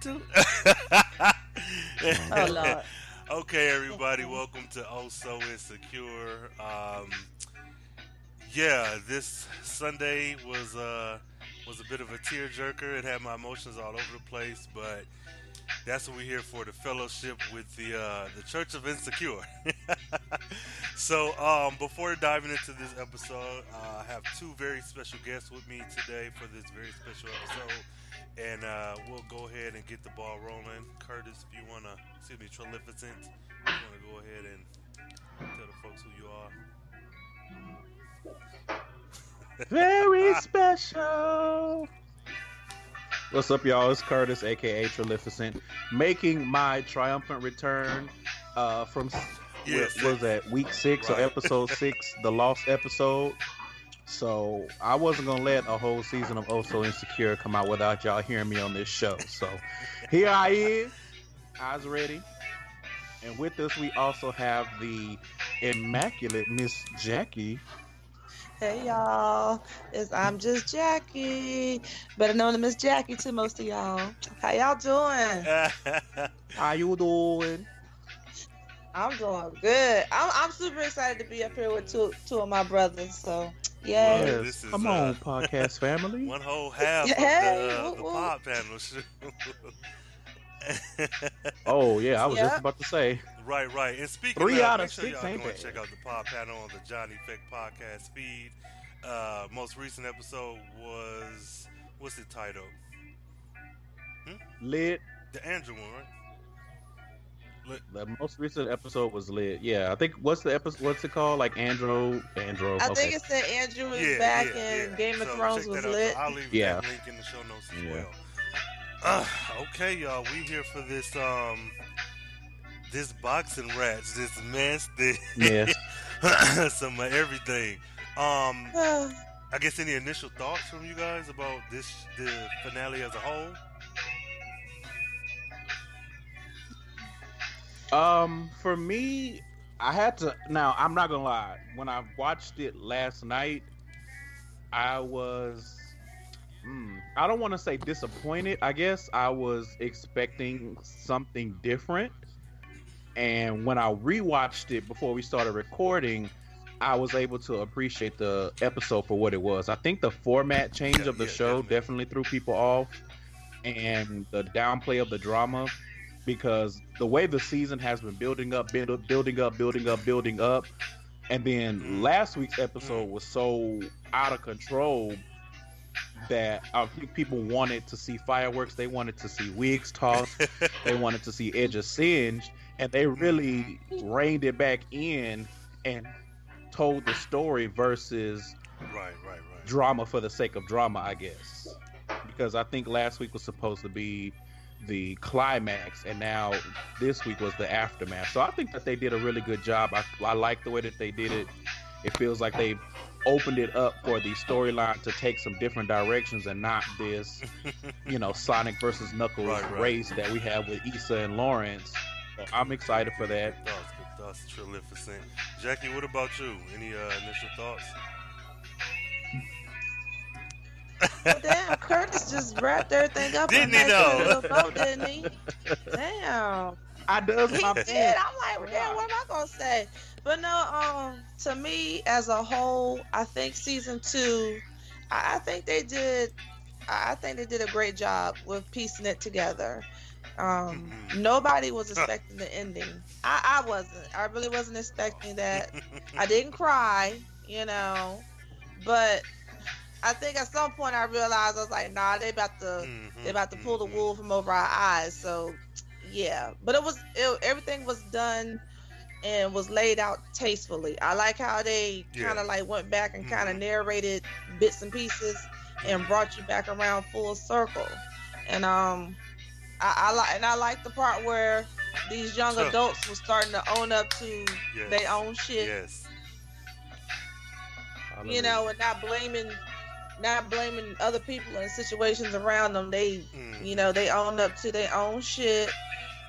going to? Oh Lord. okay, everybody, welcome to Oh So Insecure. Um, yeah, this Sunday was uh was a bit of a tearjerker. It had my emotions all over the place, but that's what we're here for—the fellowship with the uh, the Church of Insecure. so, um, before diving into this episode, uh, I have two very special guests with me today for this very special episode, and uh, we'll go ahead and get the ball rolling. Curtis, if you wanna, excuse me, Trilificent, if you wanna go ahead and tell the folks who you are. Very special. What's up, y'all? It's Curtis, aka Trilificent, making my triumphant return uh, from Yes. what was that week six or episode six, the lost episode. So I wasn't gonna let a whole season of Oh So Insecure come out without y'all hearing me on this show. So here I is, eyes ready, and with us we also have the immaculate Miss Jackie. Hey y'all, it's I'm just Jackie, better known as Miss Jackie to most of y'all. How y'all doing? How you doing? I'm doing good. I'm, I'm super excited to be up here with two two of my brothers. So Yeah. yay! this Yes, is, come uh, on, podcast family. One whole half Hey, of the, whoop, the whoop. pod panel. shoot. Oh yeah, I was Yeah. just about to say. right, right. And speaking Three of, out make of sure six, y'all ain't go and check out the pod panel on the Johnny Fick podcast feed. Uh, most recent episode was what's the title? Lit. The Andrew one, right? The most recent episode was lit. Yeah, I think what's the episode? What's it called? Like Andrew. Andrew. I okay. think it said Andrew is yeah, back yeah, and yeah. Game of So Thrones check was lit. So I'll leave Yeah. that link in the show notes as Yeah. well. Uh, okay, y'all, we here for this um this boxing rats, this mess, this Yes. some of everything. Um, I guess any initial thoughts from you guys about this the finale as a whole? Um, for me, I had to. Now, I'm not gonna lie. When I watched it last night, I was. Hmm, I don't want to say disappointed. I guess I was expecting something different. And when I rewatched it before we started recording, I was able to appreciate the episode for what it was. I think the format change Yeah, of the yeah, show definitely. definitely threw people off, and the downplay of the drama because the way the season has been building up, build, building up, building up, building up, and then last week's episode was so out of control that I think people wanted to see fireworks. They wanted to see wigs tossed. they wanted to see edges singed, and they really reined it back in and told the story versus right, right, right. drama for the sake of drama, I guess. Because I think last week was supposed to be the climax, and now this week was the aftermath. So I think that they did a really good job. I, I like the way that they did it. It feels like they opened it up for the storyline to take some different directions and not this, you know, Sonic versus Knuckles Right, right. race that we have with Issa and Lawrence. So I'm excited for that. Good thoughts, good thoughts, Jackie, what about you? Any uh, initial thoughts? Well, damn, Curtis just wrapped everything up. Didn't in he a nice though? little bow, didn't he? Damn. I does he my did. I'm like, damn, what am I gonna say? But no, um, to me as a whole, I think season two, I, I think they did, I I think they did a great job with piecing it together. Um, Mhm. nobody was expecting the ending. I, I wasn't. I really wasn't expecting that. I didn't cry, you know, but I think at some point I realized I was like, nah, they about to Mhm, they about to pull the mhm. wool from over our eyes. So, yeah. But it was it, everything was done and was laid out tastefully. I like how they Yeah. kind of like went back and kind of Mhm. narrated bits and pieces and brought you back around full circle. And um, I, I like and I like the part where these young adults were starting to own up to Yes. their own shit Yes. you know, and not blaming, not blaming other people and situations around them. They, Mhm. you know, they own up to their own shit.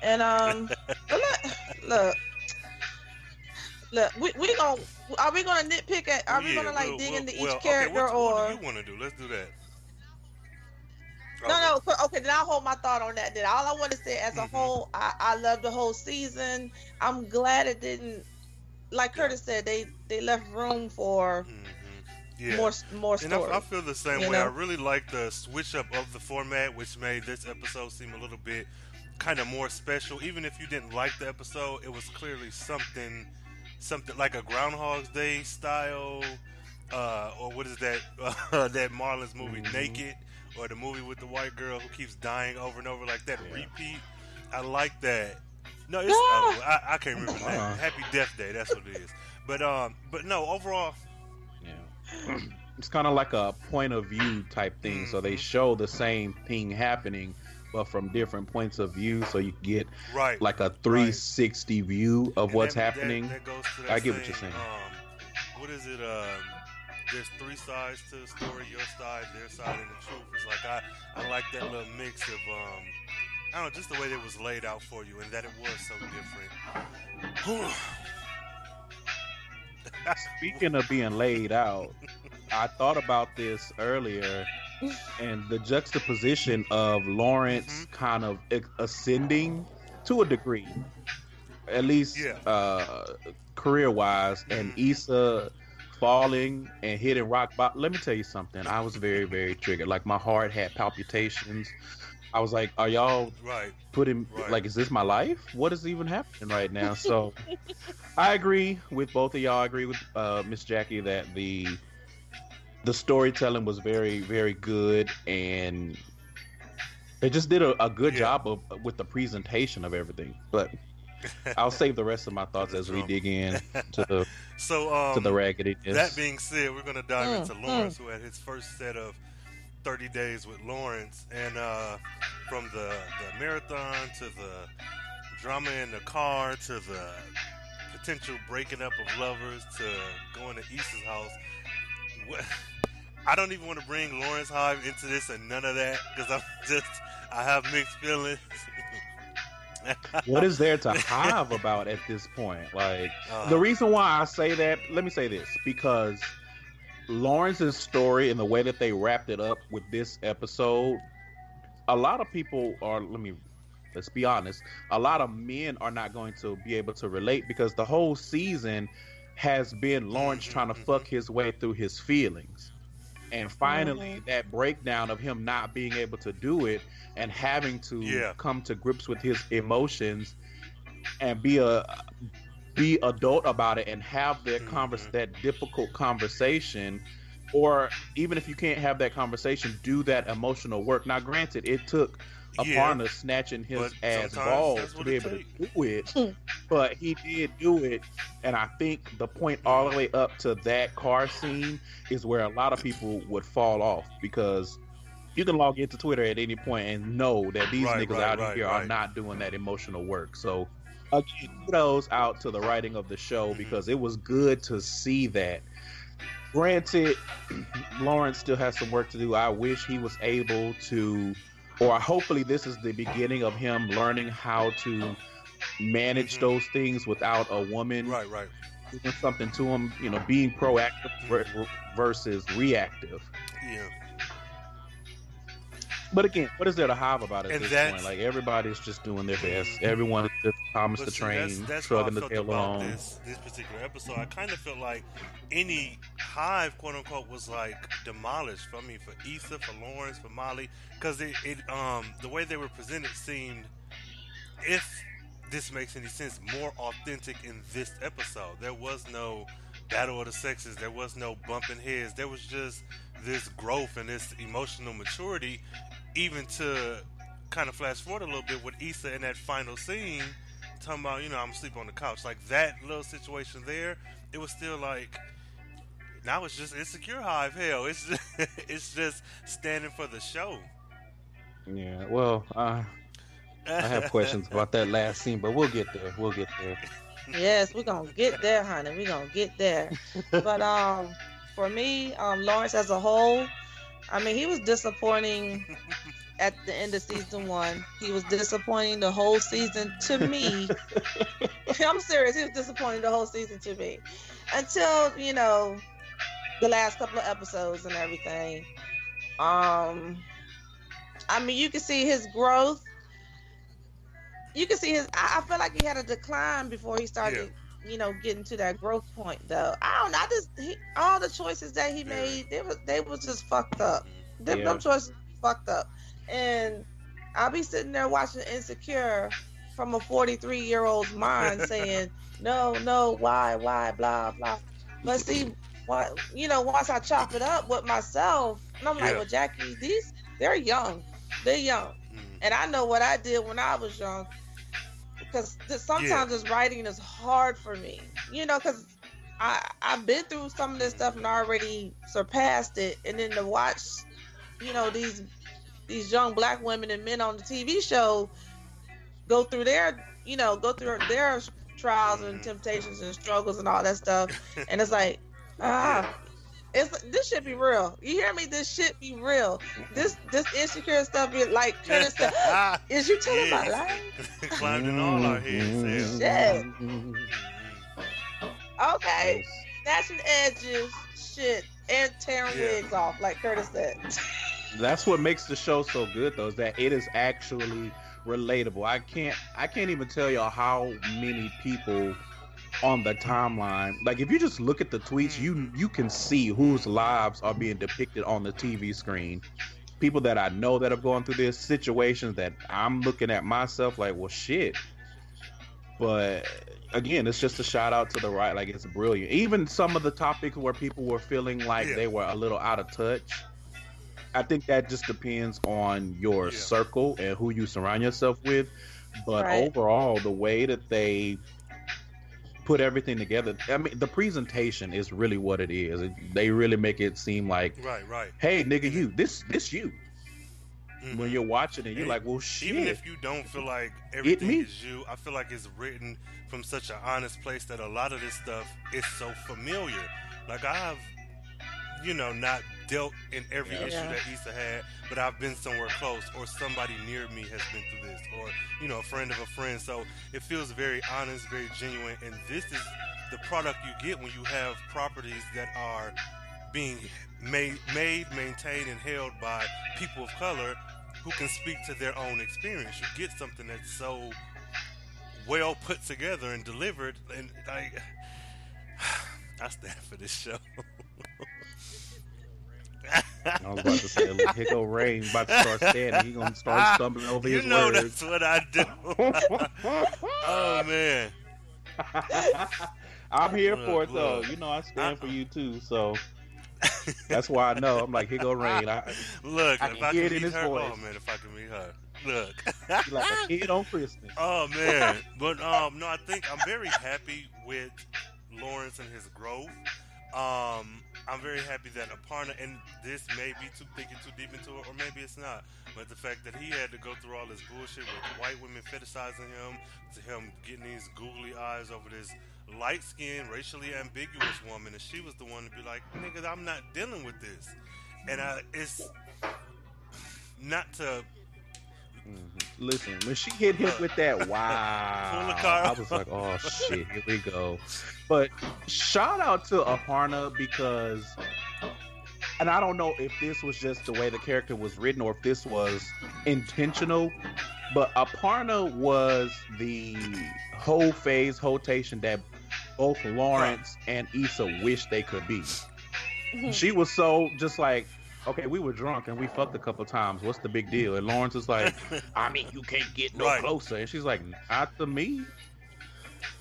And um, but look, look, look, we we gonna are we gonna nitpick at? Are we gonna like we'll- dig we'll- into each well, okay, character what, or? what you want to do? Let's do that. No, no. Okay, then I'll hold my thought on that. Then all I want to say, as a Mhm. whole, I, I love the whole season. I'm glad it didn't, like Yeah. Curtis said, they they left room for Mhm. Yeah. more more And I. I feel the same you way. I really like the switch up of the format, which made this episode seem a little bit kind of more special. Even if you didn't like the episode, it was clearly something, something like a Groundhog's Day style, uh, or what is that? Uh, that Marlon's movie, Mhm. Naked, or the movie with the white girl who keeps dying over and over like that. Yeah. Repeat. I like that. No, it's No. oh, I, I can't remember the name. Uh-uh. Happy Death Day. That's what it is. But um, but no, overall, Yeah. It's kind of like a point of view type thing. So they Mhm. show the same thing happening, but from different points of view. So you get right. like a 360 view of And what's that- happening. That, that that I get what you're saying. Um, what is it? Um, there's three sides to the story: your side, their side, and the truth. It's like I, I like that little mix of, um, I don't know, just the way it was laid out for you, and that it was so different. Speaking of being laid out, I thought about this earlier, and the juxtaposition of Lawrence Mhm. kind of ascending to a degree, at least Yeah. uh, career wise, and Mhm. Issa falling and hitting rock bottom. Let me tell you something. I was very, very triggered. Like my heart had palpitations. I was like, "Are y'all right. putting Right. like is this my life what is even happening right now so i agree with both of y'all. I agree with uh miss jackie that the the storytelling was very very good and they just did a, a good Yeah. job of with the presentation of everything. But i'll save the rest of my thoughts as we dig in to the So um, to the raggediness. That being said, we're gonna dive Mm, into mm. Lawrence, who had his first set of 30 days with Lawrence, and uh, from the the marathon to the drama in the car to the potential breaking up of lovers to going to Issa's house. What, I don't even want to bring Lawrence Hive into this and none of that because I'm just I have mixed feelings. what is there to hive about at this point like Uh, the reason why I say that, let me say this, because Lawrence's story and the way that they wrapped it up with this episode, a lot of people are, let me, let's be honest, a lot of men are not going to be able to relate because the whole season has been Lawrence Mhm, trying to fuck his way through his feelings. And finally, that breakdown of him not being able to do it and having to Yeah. come to grips with his emotions and be a be adult about it and have that convers Mhm. that difficult conversation or even if you can't have that conversation do that emotional work now granted it took a Yeah. partner snatching his ass balls to be able take. to do it but he did do it and i think the point all the way up to that car scene is where a lot of people would fall off because you can log into Twitter at any point and know that these Right, niggas right, out right, here are not doing that emotional work. So again, kudos out to the writing of the show Mhm. because it was good to see that. Granted, Lawrence still has some work to do. I wish he was able to, or hopefully, this is the beginning of him learning how to manage Mhm. those things without a woman right, right. doing something to him. You know, being proactive versus reactive. Yeah. But again, what is there to hive about at And this point? Like everybody's just doing their best. Everyone is just Thomas But the Train, that's, that's shrugging the tail along. this this particular episode. I kind of felt like any hive, quote unquote, was like demolished. For I mean, for Issa, for Lawrence, for Molly, because it, it um the way they were presented seemed, if this makes any sense, more authentic in this episode. There was no battle of the sexes. There was no bumping heads. There was just this growth and this emotional maturity, even to kind of flash forward a little bit with Issa in that final scene, talking about, you know, I'm asleep on the couch. Like that little situation there, it was still like now it's just insecure hive hell. It's just, it's just standing for the show. Yeah, well, uh, I have questions about that last scene, but we'll get there. We'll get there. Yes, we're gonna get there, honey. We're gonna get there. but um, for me, um, Lawrence as a whole, I mean, he was disappointing at the end of season one. He was disappointing the whole season to me. I'm serious. He was disappointing the whole season to me until you know the last couple of episodes and everything. Um, I mean, you can see his growth. You can see his. I, I feel like he had a decline before he started, you know, getting to that growth point. Though I don't know. I just he, all the choices that he made, they was they was just fucked up. Them, Yeah. them choices fucked up. And I'll be sitting there watching Insecure from a 43 year old's mind saying, no, no, why, why, blah, blah. But see, what you know, once I chop it up with myself, and I'm like, Yeah. well, Jackie, these they're young, they're young, Mhm. and I know what I did when I was young. Because sometimes this writing is hard for me, you know, because I I've been through some of this stuff and already surpassed it, and then to watch, you know, these these young black women and men on the TV show go through their, you know, go through their trials and Mhm. temptations and struggles and all that stuff, and it's like, ah, it's this should be real. You hear me? This shit be real. This this insecure stuff be like Curtis said. Is you telling my Yes. life? Climbed in all our heads. Shit. Okay, snatching edges, shit, and tearing Yeah. wigs off, like Curtis said. That's what makes the show so good, though, is that it is actually relatable. I can't, I can't even tell y'all how many people on the timeline, like if you just look at the tweets, you you can see whose lives are being depicted on the TV screen. People that I know that have gone through this situations that I'm looking at myself like, well, shit. But again, it's just a shout out to the right. Like it's brilliant. Even some of the topics where people were feeling like Yeah. they were a little out of touch. I think that just depends on your Yeah. circle and who you surround yourself with. But Right. overall, the way that they put everything together, I mean, the presentation is really what it is. It- They really make it seem like, Right, right. hey, nigga, you this this you. Mhm. When you're watching it, you're like, well, shit. Even if you don't feel like everything is you, I feel like it's written from such an honest place that a lot of this stuff is so familiar. Like I have, you know, not dealt in every Yeah. issue that Issa had, but I've been somewhere close, or somebody near me has been through this, or you know, a friend of a friend. So it feels very honest, very genuine, and this is the product you get when you have properties that are being made, made, maintained, and held by people of color who can speak to their own experience. You get something that's so well put together and delivered, and I, I stand for this show. I was about to say, look, here go Ray about to start standing. He gonna start stumbling over you his know words. that's what I do. oh man, I'm here for it Look, though. look. You know I stand for Uh-uh. you too, so that's why I know. I'm like, here go Rain. I, look, I if I can meet his her, voice. oh man, if I can meet her, look. like a kid on Christmas. Oh man, but um, no, I think I'm very happy with Lawrence and his growth. Um, I'm very happy that Aparna, and this may be too thinking too deep into it, or maybe it's not. But the fact that he had to go through all this bullshit with white women fetishizing him, to him getting these googly eyes over this light skinned, racially ambiguous woman, and she was the one to be like, "Nigga, I'm not dealing with this," and I, it's not to Mhm. Listen, when she hit him with that, wow, the car I was like, oh shit, here we go. But shout out to Aparna because, and I don't know if this was just the way the character was written or if this was intentional, but Aparna was the whole phase rotation that both Lawrence and Issa wish they could be. She was so just like, okay, we were drunk and we fucked a couple times. What's the big deal? And Lawrence is like, I mean, you can't get no Right. closer. And she's like, not to me.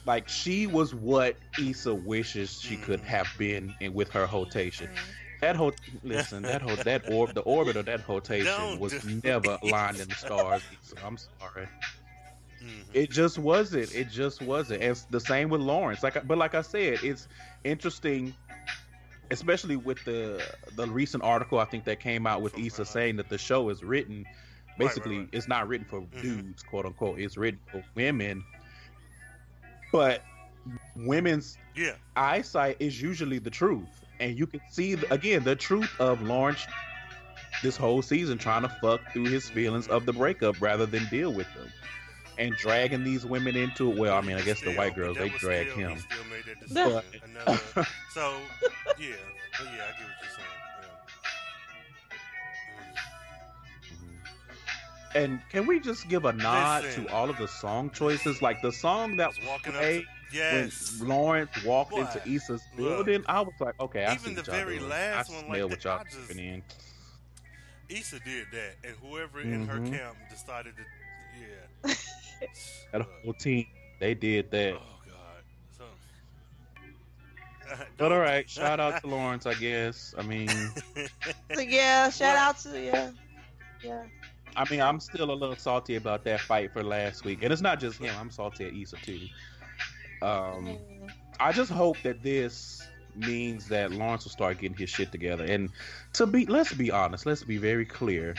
Like she was what Issa wishes she could Mhm. have been in with her rotation. That whole listen, that whole that orb, the orbit of that rotation Don't was never it. aligned in the stars. Issa. I'm sorry. Mhm. It just wasn't. It just wasn't. And it's the same with Lawrence. Like, but like I said, it's interesting, especially with the the recent article I think that came out with Issa saying that the show is written. right, Basically, right. it's not written for Mhm. dudes, quote unquote. It's written for women. But women's yeah, eyesight is usually the truth, and you can see again the truth of Lawrence this whole season trying to fuck through his feelings of the breakup rather than deal with them, and dragging these women into it. Well, I mean, I guess the white girls they drag still, him. Still made that decision. Another, so yeah, but yeah, I get what you're saying. And can we just give a nod Listen. to all of the song choices? Like the song that was walking up. played To, yes. when Lawrence walked Boy, into Issa's look. building, I was like, okay, I Even see the what y'all very doing. last I one, smell like what y'all I just- putting in. Issa did that, and whoever in her Mhm. camp decided to, yeah. That whole team, they did that. Oh God. So. But all right, shout out to Lawrence, I guess. I mean, So, yeah, shout out to yeah, yeah. I mean, I'm still a little salty about that fight for last week, and it's not just him. I'm salty at Issa too. Um. I just hope that this means that Lawrence will start getting his shit together. And to be, let's be honest, let's be very clear.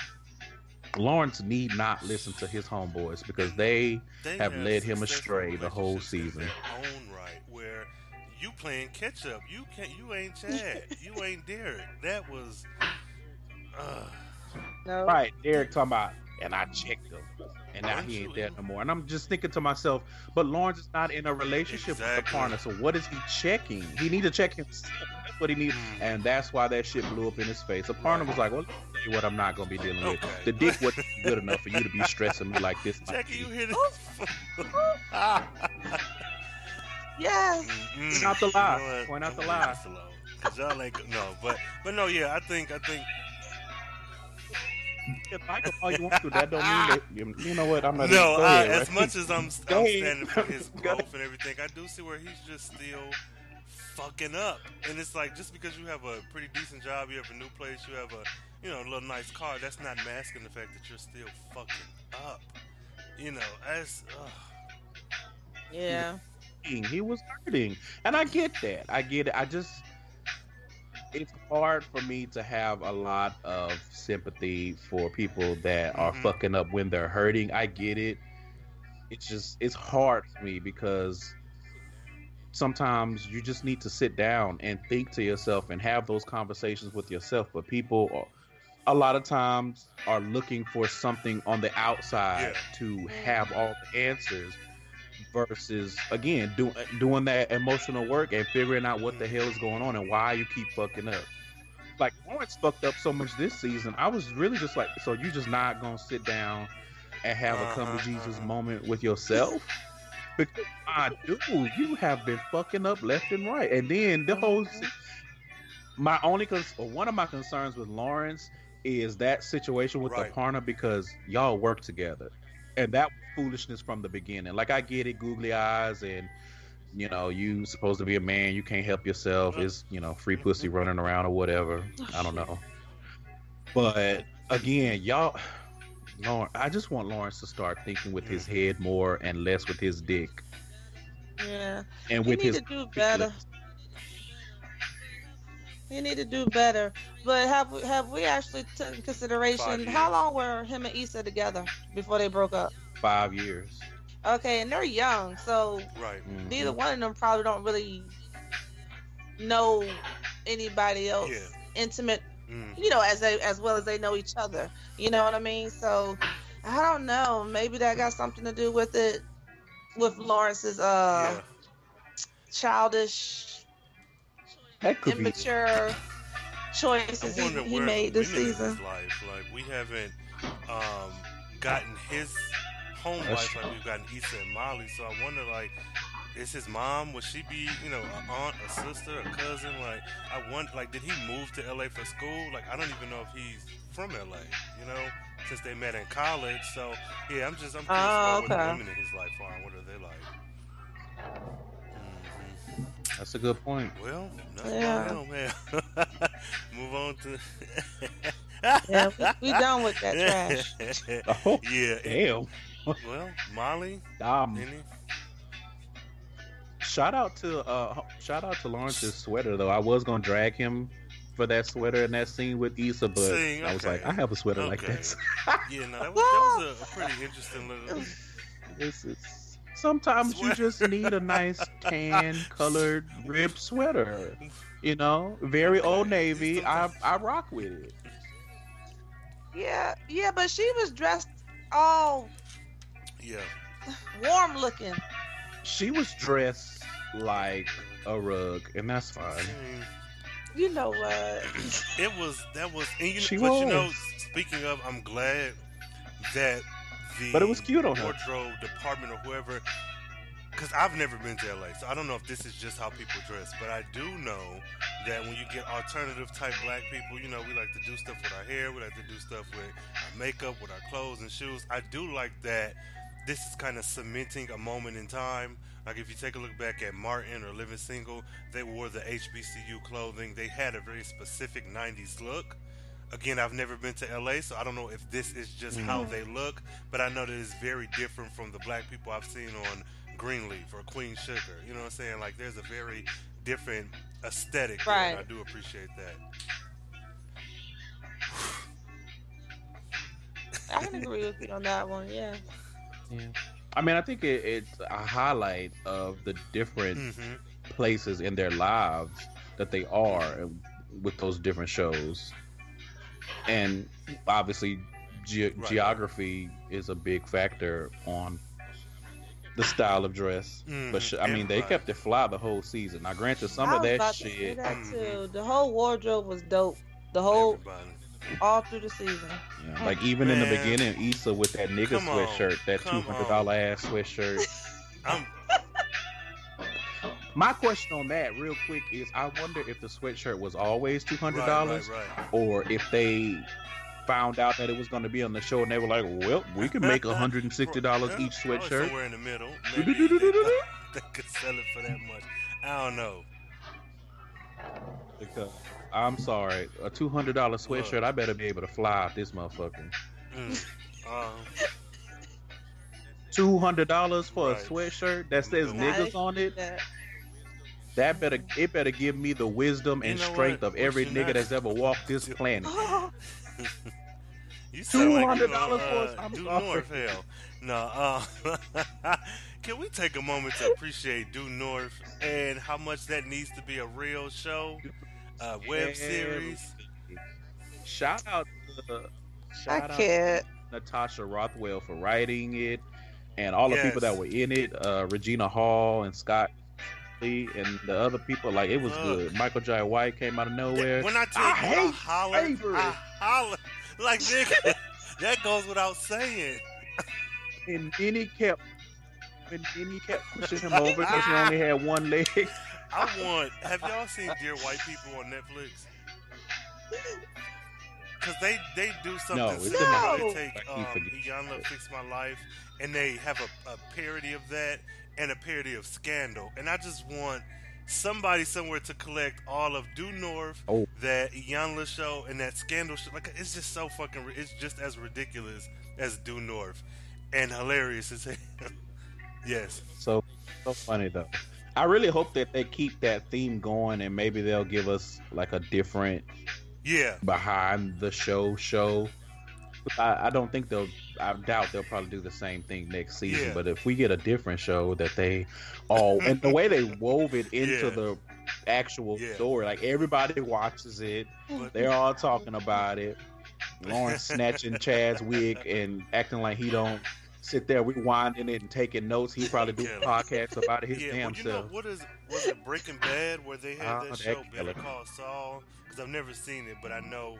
Lawrence need not listen to his homeboys because they They have led him astray the whole season. Own right, where you playing catch up. You can't. You ain't Chad. you ain't Derek. That was. Uh, No. right Derek talking about, and I checked him, and now Aren't he ain't there in- no more. And I'm just thinking to myself, but Lawrence is not in a relationship with the partner, so what is he checking? He need to check himself. That's what he needs, Mm. and that's why that shit blew up in his face. The partner was like, "Well, let me tell you what, I'm not gonna be dealing with. Okay. The dick wasn't good enough for you to be stressing me like this." like Jackie, you this." Yes. Mm-mm. out the You lie. know what? Point out the I'm lie. gonna leave this alone. Cause y'all ain't no, but but no, yeah, I think I think You can like him all you want to. That don't mean that. You you know what? I'm not. no. go I, ahead, as right? much as I'm, I'm standing for his Go growth and everything, I do see where he's just still fucking up. And it's like just because you have a pretty decent job, you have a new place, you have a you know a little nice car, that's not masking the fact that you're still fucking up. You know, as ugh. Yeah. He was hurting, and I get that. I get it. I just. It's hard for me to have a lot of sympathy for people that are Mhm. fucking up when they're hurting. I get it. It's just it's hard for me because sometimes you just need to sit down and think to yourself and have those conversations with yourself. But people, are, a lot of times, are looking for something on the outside Yeah. to have all the answers. Versus again doing doing that emotional work and figuring out what the hell is going on and why you keep fucking up. Like Lawrence fucked up so much this season. I was really just like, so you just not gonna sit down and have a come to Uh-huh, Jesus moment with yourself? Because my dude, you have been fucking up left and right. And then the whole my only cons- or one of my concerns with Lawrence is that situation with Right. the partner because y'all work together, and that was foolishness from the beginning. Like I get it, googly eyes, and you know you supposed to be a man, you can't help yourself. It's you know free mm-hmm. pussy running around or whatever. Oh, I don't know, but again, y'all. Lawrence, I just want Lawrence to start thinking with his head more and less with his dick, Yeah. and You with need his to do better. You need to do better. But have we have we actually taken consideration how long were him and Issa together before they broke up? five years. Okay, and they're young, so right. Mhm. neither one of them probably don't really know anybody else Yeah. intimate, Mm. you know, as they as well as they know each other. You know what I mean? So I don't know. Maybe that got something to do with it, with Lawrence's uh yeah. childish, That be. immature choices he, he made this we season. his life. Like we haven't um, gotten his home That's life like we've gotten Issa and Molly. So I wonder, like, is his mom? Would she be, you know, an aunt, a sister, a cousin? Like, I want, like, did he move to LA for school? Like, I don't even know if he's from LA. You know, since they met in college. So yeah, I'm just, I'm curious Oh, about what the women in his life are and what are they like. hmm That's a good point. Well, nothing Yeah. yeah. man. Move on to. Yeah, we, we done with that trash. Oh, yeah. damn. Well, Molly, Um, any? Shout out to uh, shout out to Lawrence's sweater though. I was gonna drag him for that sweater in that scene with Issa, but See, I was like, I have a sweater like Okay. this. Yeah, no, that was, that was a, a pretty interesting little. This is sometimes you just need a nice tan colored rib sweater. You know, very old navy. I I rock with it. Yeah, yeah, but she was dressed all Yeah. warm looking. She was dressed like a rug, and that's fine. Mm, You know what? It was that was, and you, She but you know, was. speaking of, I'm glad that the But it was cute on her. wardrobe department or whoever. Because I've never been to LA, so I don't know if this is just how people dress. But I do know that when you get alternative type black people, you know, we like to do stuff with our hair, we like to do stuff with our makeup, with our clothes and shoes. I do like that. This is kind of cementing a moment in time. Like if you take a look back at Martin or Living Single, they wore the HBCU clothing. They had a very specific '90s look. Again, I've never been to LA, so I don't know if this is just how Mhm. they look, but I know that it's very different from the black people I've seen on Greenleaf or Queen Sugar. You know what I'm saying? Like there's a very different aesthetic. there, and Right. I do appreciate that. I can agree with you on that one. Yeah. Yeah. I mean, I think it, it's a highlight of the different hmm places in their lives that they are with those different shows. And obviously, ge- Right. geography is a big factor on the style of dress. But sh- I mean, they kept it fly the whole season. Now, granted, some I of that about to say shit, that too. The whole wardrobe was dope. The whole Everybody. All through the season. you know, like even in the beginning, Issa with that nigga Come on, sweatshirt, that two hundred dollar ass sweatshirt. I'm, My question on that, real quick, is I wonder if the sweatshirt was always two hundred dollars, right, right. or if they found out that it was going to be on the show and they were like, "Well, we can make hundred and sixty dollars each sweatshirt." Somewhere in the middle. Maybe they, they could sell it for that much. I don't know. Because I'm sorry, a two hundred dollar sweatshirt, I better be able to fly out this motherfucker. Mm. Um, Two hundred dollars for Right. a sweatshirt that says niggas on it. That That better it better give me the wisdom and You know strength what? of every What nigga not- that's ever walked this planet. you sound like you $200 for uh, us? I'm sorry. north hell. No, uh, can we take a moment to appreciate Due North and how much that needs to be a real show, a web Man. series? Shout out to I shout out can't. to Natasha Rothwell for writing it, and all the people that were in it, uh, Regina Hall and Scott Lee and the other people. Like it was Look. good. Michael Jai White came out of nowhere. When I tell I you I hate holler, slavery. I holler. Like nigga, that goes without saying. And then he kept, and then he kept pushing him over because he only had one leg. I want. Have y'all seen Dear White People on Netflix? Because they they do something No, it's similar. not. They take um. Iyanla Fix My Life, and they have a, a parody of that and a parody of Scandal. And I just want somebody somewhere to collect all of Due North, Oh. that Iyanla show, and that Scandal show. Like it's just so fucking. It's just as ridiculous as Due North, and hilarious as hell. yes. So so funny though. I really hope that they keep that theme going and maybe they'll give us like a different Yeah. behind the show show. I, I don't think they'll. I doubt they'll probably do the same thing next season. Yeah. But if we get a different show that they all and the way they wove it into Yeah. the actual Yeah. story, like everybody watches it, But they're all talking about it. Lawrence snatching Chad's wig and acting like he don't sit there rewinding it and taking notes. He probably do Yeah. podcasts about it his yeah, damn well, You know what is? was it Breaking Bad where they had Ah, that that show Better. Call Saul? Because I've never seen it, but I know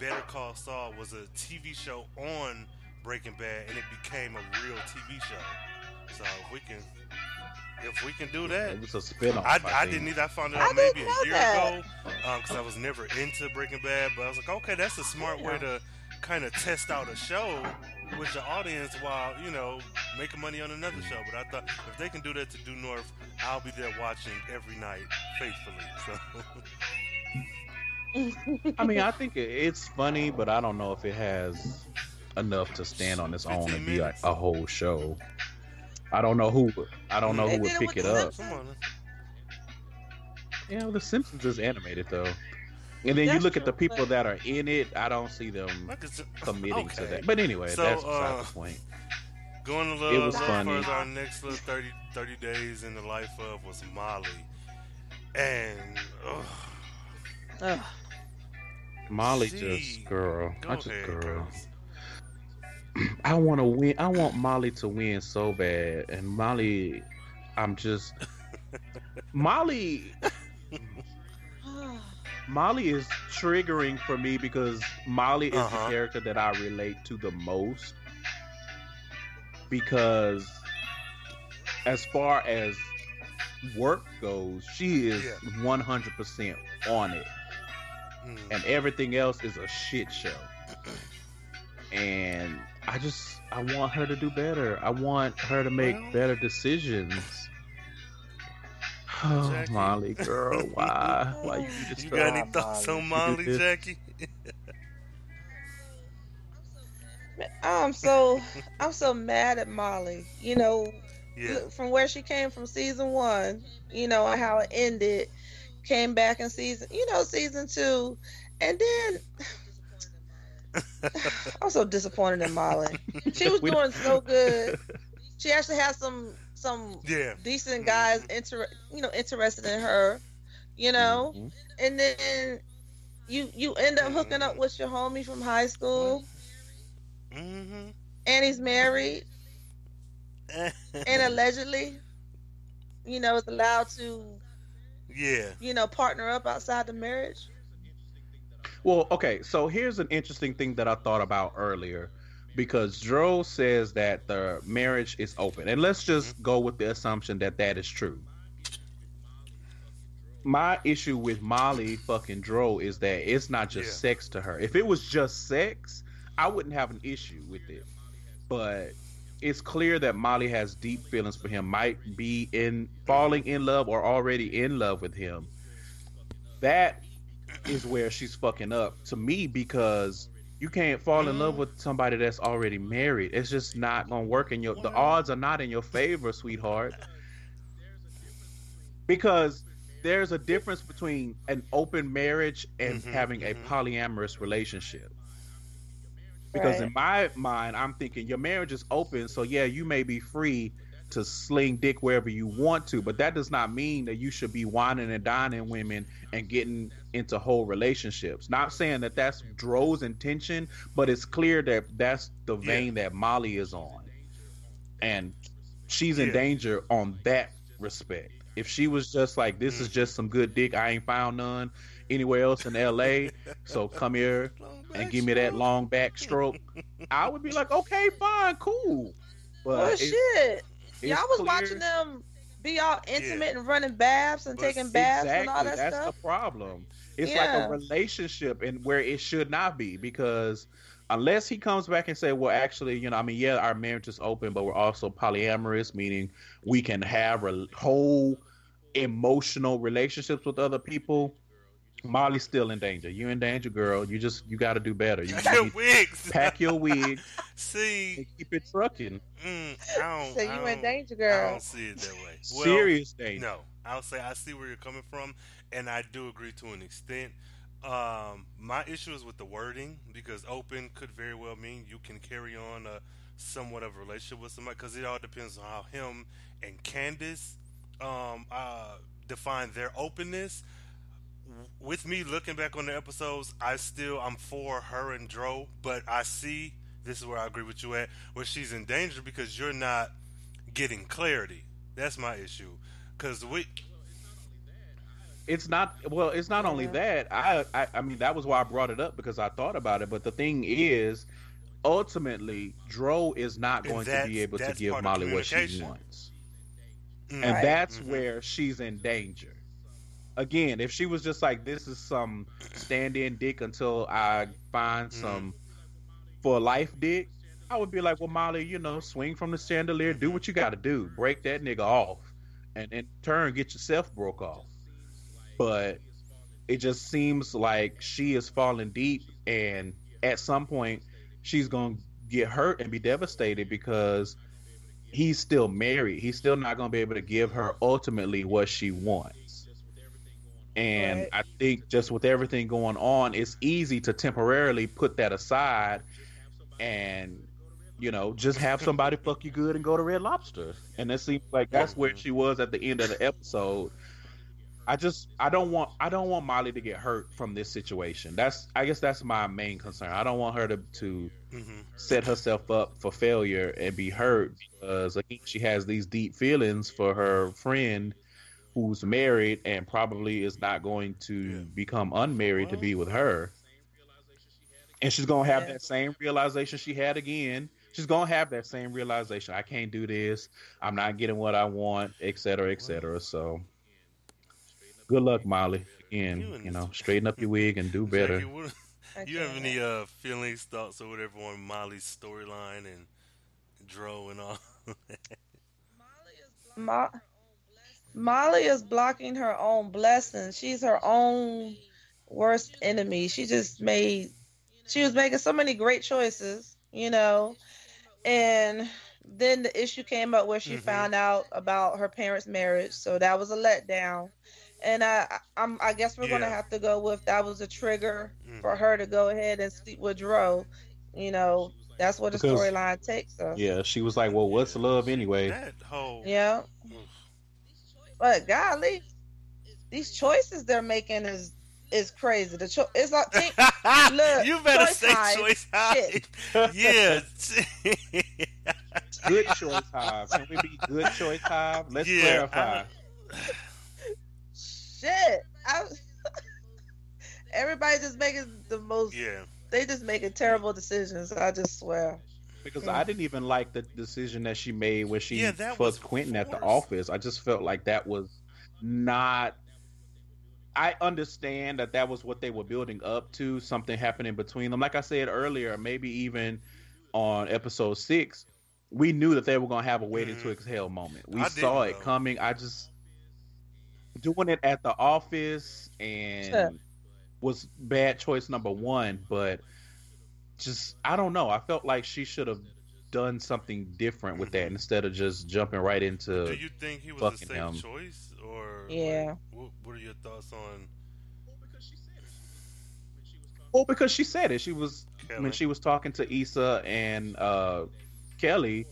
Better Call Saul was a TV show on Breaking Bad, and it became a real TV show. So if we can, if we can do that, It was a spinoff. I, I, I didn't either. I found it I out maybe a year that. ago because I was never into Breaking Bad. But I was like, okay, that's a smart way to kind of test out a show with the audience while you know making money on another show. But I thought if they can do that to Due North, I'll be there watching every night faithfully. So I mean, I think it's funny, but I don't know if it has enough to stand on its own and be like a whole show. I don't know who. I don't know who would pick it up. come on. Yeah, The Simpsons is animated though, and then you That's look at the people but- that are in it. I don't see them Like it's- committing to that. But anyway, So, that's beside uh, the point. Going a little, It was funny. further, our next little 30, 30 days in the life of was Molly. And, ugh, Ugh. Molly she- just girl. go I just ahead, girl. girls. I want to win. I want Molly to win so bad, and Molly, I'm just Molly. Molly is triggering for me because Molly is Uh-huh. the character that I relate to the most. because as far as work goes, she is Yeah. 100% on it. Mm. And everything else is a shit show. And I just I want her to do better. I want her to make Well- better decisions. Oh, Jackie. Molly, girl, why? Why you just You got any Stop, thoughts Molly. on Molly. Jackie? I'm so I'm so mad at Molly. You know, Yeah. from where she came from season one, you know, and how it ended, came back in season, you know, season two, and then I'm so disappointed in Molly. She was doing so good. She actually had some some yeah. decent guys inter you know interested in her, you know, Mhm. and then you you end up hooking up with your homie from high school, Mm-hmm. and he's married, and allegedly, you know, is allowed to yeah. you know partner up outside the marriage. Well, okay, so here's an interesting thing that I thought about earlier because Dro says that the marriage is open. And let's just mm-hmm. go with the assumption that that is true. My issue with Molly fucking Dro is that it's not just Yeah. sex to her. If it was just sex, I wouldn't have an issue with it. But it's clear that Molly has deep feelings for him, might be in falling in love or already in love with him. That is where she's fucking up to me because you can't fall in love with somebody that's already married. It's just not gonna work in your the odds are not in your favor, sweetheart. Because there's a difference between an open marriage and Mhm, having a mhm. polyamorous relationship. Because Right. in my mind, I'm thinking your marriage is open, so yeah, you may be free to sling dick wherever you want to, but that does not mean that you should be wining and dining women and getting into whole relationships. Not saying that that's Dro's intention, but it's clear that that's the Yeah. vein that Molly is on, and she's in Yeah. danger on that respect. If she was just like, "This is Mm. just some good dick, I ain't found none anywhere else in L.A., so come here and give me that long back stroke," I would be like, "Okay, fine, cool." But Well, it- shit, it's y'all was clear- watching them be all intimate and running baths and But taking baths and all that that's stuff. That's the problem. It's Yeah. like a relationship and where it should not be because unless he comes back and say, "Well, actually, you know, I mean, yeah, our marriage is open, but we're also polyamorous, meaning we can have a whole emotional relationships with other people." Molly's still in danger. You in danger, girl. You just you got to do better. You, you Your wigs. pack your wig See, and keep it trucking. mm, I don't. So you in don't- danger, I don't see it that way. Well, Serious danger. No, I'll say I see where you're coming from, and I do agree to an extent. Um, my issue is with the wording because open could very well mean you can carry on a somewhat of a relationship with somebody because it all depends on how him and Candace um, uh, define their openness. With me looking back on the episodes, I still I'm for her and Dro, but I see this is where I agree with you at where she's in danger because you're not getting clarity. That's my issue. Because we, it's not well it's not only that I, I i mean that was why i brought it up because i thought about it but the thing is ultimately dro is not going to be able to give molly what she wants Mm. and Right. that's Mhm. where she's in danger again if she was just like this is some stand-in dick until i find Mhm. some for life dick i would be like well molly you know swing from the chandelier do what you got to do break that nigga off and in turn get yourself broke off. But it just seems like she is falling deep and at some point she's to get hurt and be devastated because he's still married. He's still not to be able to give her ultimately what she wants. And Right. i think just with everything going on it's easy to temporarily put that aside and you know just have somebody fuck you good and go to red lobster and it seems like that's where she was at the end of the episode I just I don't want I don't want Molly to get hurt from this situation. That's I guess that's my main concern. I don't want her to to Mhm. set herself up for failure and be hurt because again, she has these deep feelings for her friend who's married and probably is not going to Yeah. become unmarried to be with her. And she's gonna have Yeah. that same realization she had again she's gonna have that same realization. I can't do this. I'm not getting what I want, et cetera, et cetera. So, good luck, Molly. Again, You and you know, straighten up your wig and do better. Jackie, what- you have any uh feelings, thoughts, or whatever on Molly's storyline and Dro and all? Mo- Molly is blocking her own blessings. She's her own worst enemy. She just made she was making so many great choices, you know. And then the issue came up where she Mhm. found out about her parents' marriage, so that was a letdown. And I, I- I'm, I guess we're gonna have to go with that was a trigger Mm. for her to go ahead and sleep with Dro. You know, that's where the storyline takes us. Yeah, she was like, "Well, what's love anyway?" That whole Yeah. Oof. But golly, these choices they're making is is crazy. The cho- it's like think, Look, you better choice say hive, choice high. yeah. good choice hive. Can we be good choice hive? Let's Yeah, clarify. shit. I, everybody just making the most. yeah. They just making terrible decisions. I just swear. Because I didn't even like the decision that she made when she Yeah, that fucked was Quentin at the office. I just felt like that was not. I understand that that was what they were building up to, something happening between them. Like I said earlier, maybe even on episode six, we knew that they were going to have a waiting to Mhm. exhale moment. We I saw it though. coming. I just doing it at the office and Sure. was bad choice number one, but just I don't know. I felt like she should have done something different with that Mhm. instead of just jumping right into. Do you think he was a fucking safe him. choice, or Yeah. like, what, what are your thoughts on Well, because she said it. She was Kelly? when she was talking to Issa and uh, Kelly.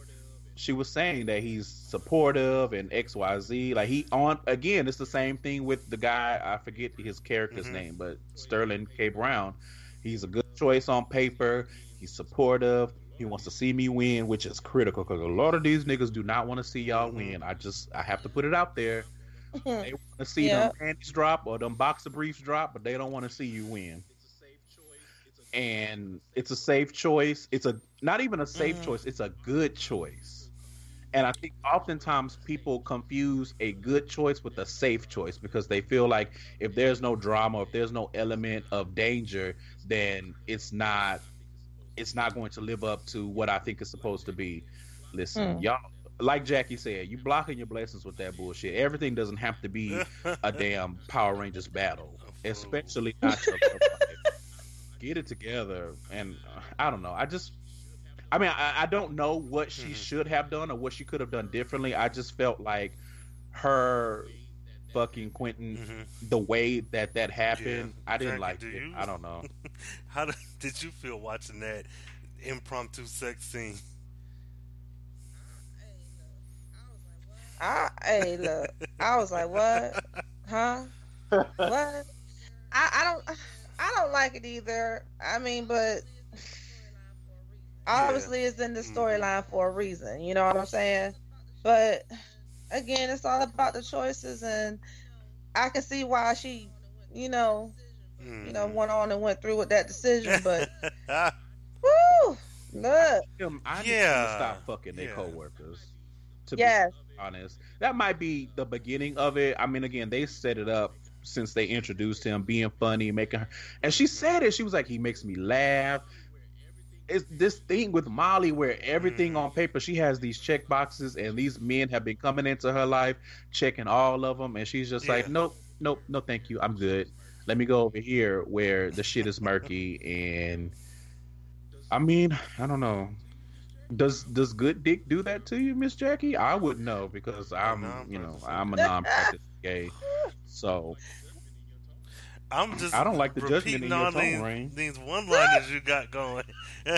She was saying that he's supportive and X Y Z. Like he on again. It's the same thing with the guy. I forget his character's Mhm. name, but Sterling K. Brown. He's a good choice on paper. He's supportive. He wants to see me win, which is critical because a lot of these niggas do not want to see y'all Mhm. win. I just I have to put it out there. They want to see Yeah. them panties drop or them boxer briefs drop, but they don't want to see you win. And it's a safe choice. It's a not even a safe Mhm. choice. It's a good choice. And I think oftentimes people confuse a good choice with a safe choice because they feel like if there's no drama, if there's no element of danger, then it's not it's not going to live up to what I think it's supposed to be. Listen, Mm. y'all like Jackie said, you blocking your blessings with that bullshit. Everything doesn't have to be a damn Power Rangers battle, especially not your. Get it together, and uh, I don't know. I just, I mean, I, I don't know what she Mhm. should have done or what she could have done differently. I just felt like her fucking Quentin, Mhm. the way that that happened, Yeah. I didn't Jackie, like do it. you? I don't know. How did you feel watching that impromptu sex scene? I hey look. I was like, what? Huh? What? I, I don't I don't like it either. I mean, but obviously it's in the Mhm. storyline for a reason. You know what I'm saying? But again, it's all about the choices, and I can see why she, you know, you know, Mhm. went on and went through with that decision. But woo, look, Them- I need them to Yeah. stop fucking their Yeah. coworkers. To be yes, honest. That might be the beginning of it. I mean, again, they set it up since they introduced him, being funny, making her, and she said it. She was like, "He makes me laugh." It's this thing with Molly where everything on mm. paper, she has these check boxes, and these men have been coming into her life, checking all of them, and she's just like, Yeah. "Nope, nope, no, thank you, I'm good. Let me go over here where the shit is murky." And I mean, I don't know. Does does good dick do that to you, Miss Jackie? I wouldn't know because I'm, you know, I'm a non-practicing gay. So I'm just I don't like the judgment repeating in your tone, these, Rain. these one liners you got going.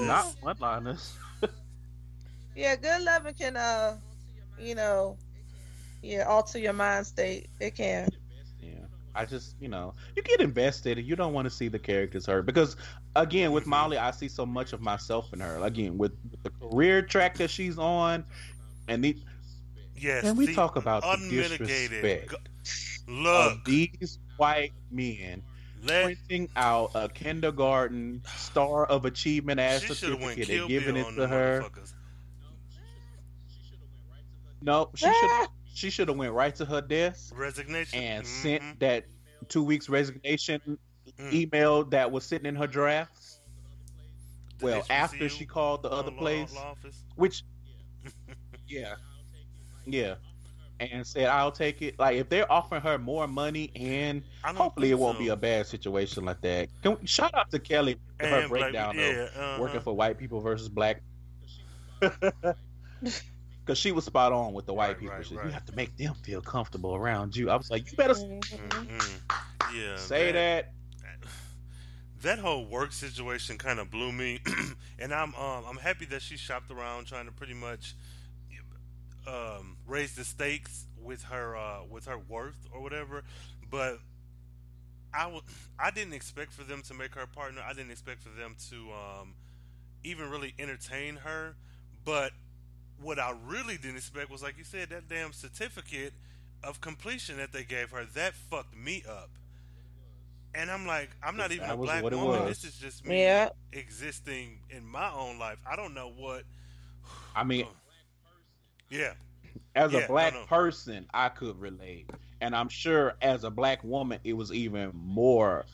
Not one-liners. yeah, good loving can, uh, you know, yeah, alter your mind state. It can. Yeah, I just, you know, you get invested and you don't want to see the characters hurt because, again, with. Molly, I see so much of myself in her. Again, with the career track that she's on, and the Yes. and we the talk about the unmitigated. disrespect Go- Look, of these white men Let printing out a kindergarten star of achievement ass she should have went certificate Kill and giving Bill it on to them her. No, she should she should have went right to her desk Resignation and Mhm. sent that two weeks resignation Mm. email that was sitting in her drafts. The Well, after she called the other law- place, law which yeah, yeah, and said I'll take it. Like if they're offering her more money and hopefully it won't so. be a bad situation like that. Can we, shout out to Kelly for her And black breakdown people- of uh-huh. working for white people versus black. Because she was spot on with the white Right, people. right, She, right. You have to make them feel comfortable around you. I was like, you better Mhm. Mhm. Yeah, say that. that whole work situation kind of blew me, and I'm um, I'm happy that she shopped around trying to pretty much um, raise the stakes with her uh, with her worth or whatever. But I w- I didn't expect for them to make her a partner. I didn't expect for them to um, even really entertain her. But what I really didn't expect was, like you said, that damn certificate of completion that they gave her that fucked me up. And I'm like, I'm not even a black woman. was. This is just me Yeah. existing in my own life. I don't know what. I mean, yeah, as Yeah, a black no, no. person, I could relate. And I'm sure as a black woman, it was even more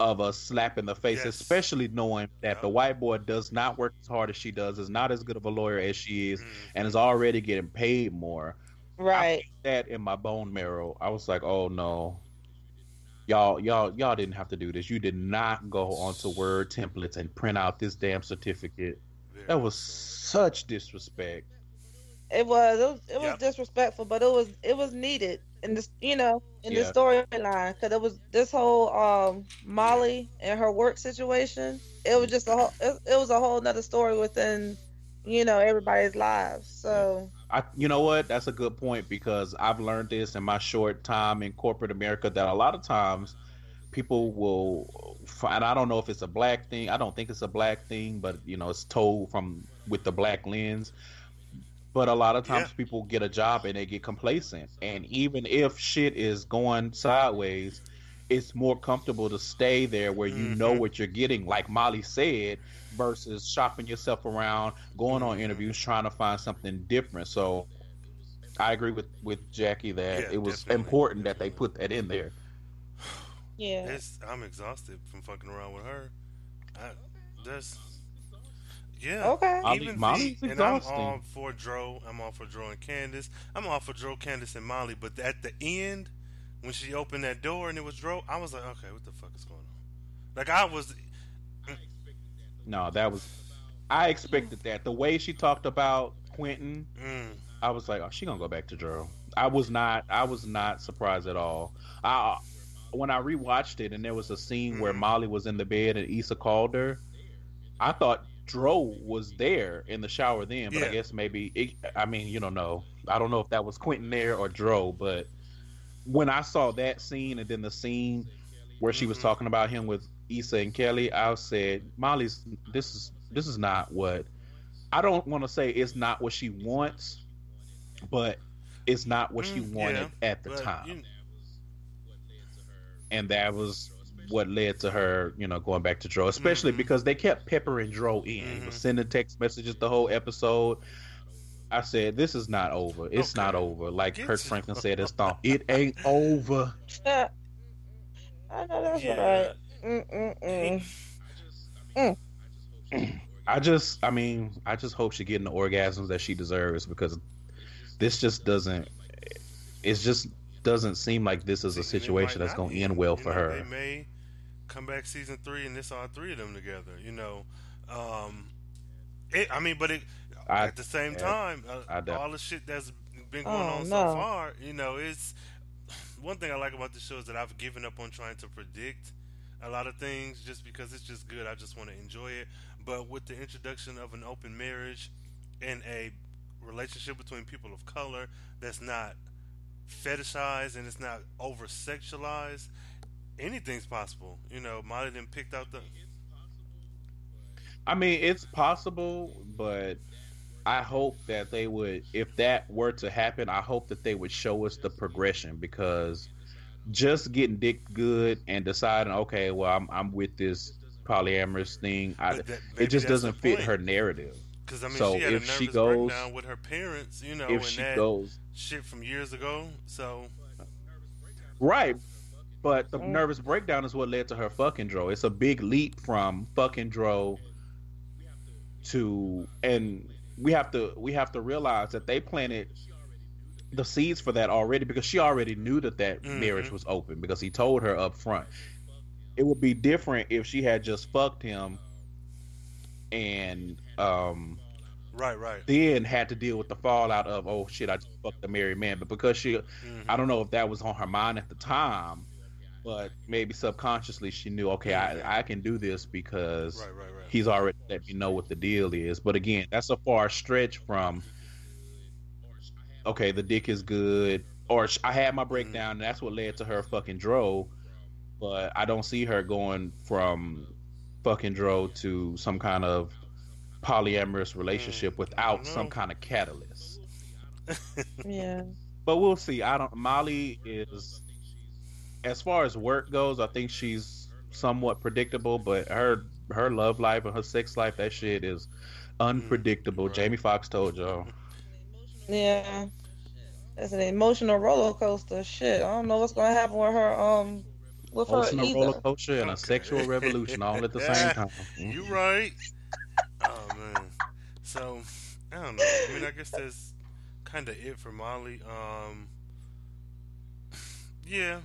of a slap in the face, Yes. especially knowing that Yep. the white boy does not work as hard as she does, is not as good of a lawyer as she is, Mhm. and is already getting paid more. Right. That in my bone marrow, I was like, oh no. Y'all, y'all, y'all didn't have to do this. You did not go onto Word templates and print out this damn certificate. Very That was such disrespect. It was. It was, it was Yep. disrespectful, but it was it was needed in this, you know, in the storyline because it was this whole um Molly and her work situation. It was just a whole. It, it was a whole nother story within, you know, everybody's lives. So I, you know what? That's a good point because I've learned this in my short time in corporate America that a lot of times people will find. I don't know if it's a black thing. I don't think it's a black thing, but you know, it's told from with the black lens. But a lot of times Yeah. people get a job and they get complacent, and even if shit is going sideways, it's more comfortable to stay there where you know Mhm. what you're getting, like Molly said, versus shopping yourself around, going on Mhm. interviews, trying to find something different. So I agree with with Jackie that Yeah, it was definitely, important that they put that in there. yeah, It's, I'm exhausted from fucking around with her. I, that's yeah. okay. Molly- Even Molly's the, and I'm exhausting. all for Dro. I'm all for Dro and Candace. I'm all for Dro, Candace, and Molly. But at the end, when she opened that door and it was Dro, I was like, okay, what the fuck is going on? Like I was, No, that was I expected that. The way she talked about Quentin, mm, I was like, oh, she gonna go back to Drew. I was not. I was not surprised at all. I when I rewatched it and there was a scene where Mhm. Molly was in the bed and Issa called her, I thought Dro was there in the shower then, but I guess maybe it, I mean you don't know. I don't know if that was Quentin there or Dro, but when I saw that scene and then the scene where she was Mhm. talking about him with Issa and Kelly, I said, Molly's this is this is not what I don't want to say it's not what she wants, but it's not what she Mm, wanted at the time. you- and that was what led to her, you know, going back to Dro, especially Mhm. because they kept peppering Dro in. He was Mhm. sending text messages the whole episode. I said, "This is not over. It's not over." Like Get Kirk to- Franklin said, "It's not. It ain't over." I know that's Yeah. right. I just, I mean, I just hope she getting the orgasms that she deserves because this just doesn't. It just doesn't seem like this is a and it might situation that's going to end well for her. They may come back season three and this all three of them together. You know, um, it, I mean, but it, I- at the same yeah, time, uh, I all the shit that's been going Oh, on so no. far, you know, it's one thing I like about the show is that I've given up on trying to predict a lot of things just because it's just good. I just want to enjoy it. But with the introduction of an open marriage and a relationship between people of color that's not fetishized and it's not over sexualized, anything's possible. You know, Molly then picked out the I mean, it's possible, but I hope that they would, if that were to happen, I hope that they would show us the progression because just getting dick good and deciding, okay, well, I'm I'm with this polyamorous thing. I, that- it just doesn't fit point. her narrative. Because I mean, So she had a if nervous she goes- breakdown with her parents, you know, if and she that goes shit from years ago. So right, but the Mm. nervous breakdown is what led to her fucking Dro. It's a big leap from fucking Dro to, and we have to we have to realize that they planted the seeds for that already because she already knew that that Mhm. marriage was open because he told her up front. It would be different if she had just fucked him and um right, right. then had to deal with the fallout of oh shit I just fucked a married man but because she Mhm. I don't know if that was on her mind at the time but maybe subconsciously she knew okay I, I can do this because Right, right, right. he's already let me know what the deal is but again that's a far stretch from okay the dick is good or I had my breakdown and that's what led to her fucking dro but I don't see her going from fucking dro to some kind of polyamorous relationship Mm, without some kind of catalyst Yeah. but we'll see. I don't. Molly is, as far as work goes, I think she's somewhat predictable. But her her love life and her sex life, that shit is unpredictable. right. Jamie Foxx told y'all. Yeah. It's an emotional roller coaster. Shit. I don't know what's gonna happen with her um with her Hosting a either. roller coaster and a Okay. sexual revolution all at the same time. You right. oh man. So I don't know. I mean, I guess that's kind of it for Molly. Um. Yeah.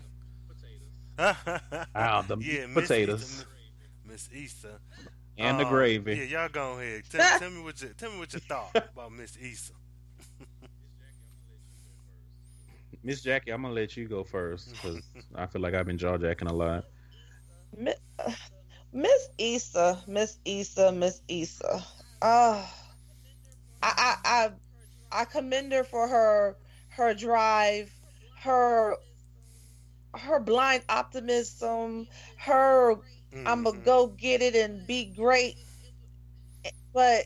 Ah, the yeah, potatoes. Miss Issa. And the Um, gravy. Yeah, y'all go ahead. Tell, tell me what you tell me what you thought about Miss Issa. Miss Jackie, I'm gonna let you go first because I feel like I've been jaw jacking a lot. Uh, Miss Issa, Miss Issa, Miss Issa. Uh, I, I, I, I commend her for her, her drive, her, her blind optimism, her I'm gonna go get it and be great. But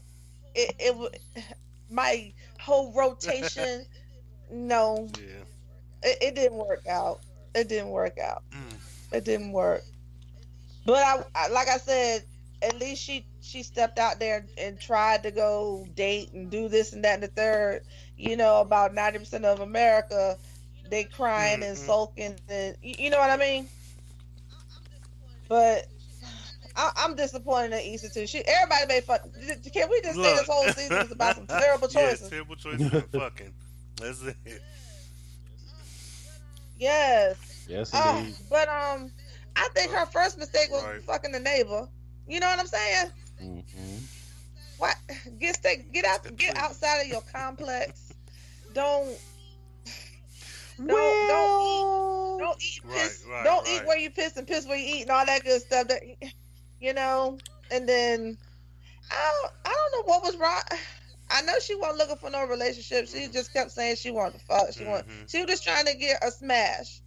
it, it my whole rotation, no, Yeah. it, it didn't work out. It didn't work out. Mm. It didn't work. But I, I like I said, at least she she stepped out there and tried to go date and do this and that and the third. You know, about ninety percent of America, they crying and Mhm. sulking and you, you know what I mean. But I, I'm disappointed in Issa too. She everybody made fun. Can we just say this whole season is about some terrible Yes, choices? terrible choices and fucking. That's it. Yes. Yes, indeed. but um, I think her first mistake was Right. fucking the neighbor. You know what I'm saying? Mhm. What? Get stay, get out, get outside of your complex. Don't don't don't eat, don't eat piss. right, don't eat where you piss and piss where you eat and all that good stuff. That you know, and then I don't, I don't know what was wrong. I know she wasn't looking for no relationship. She just kept saying she wanted to fuck. She want. Mhm. She was just trying to get a smash.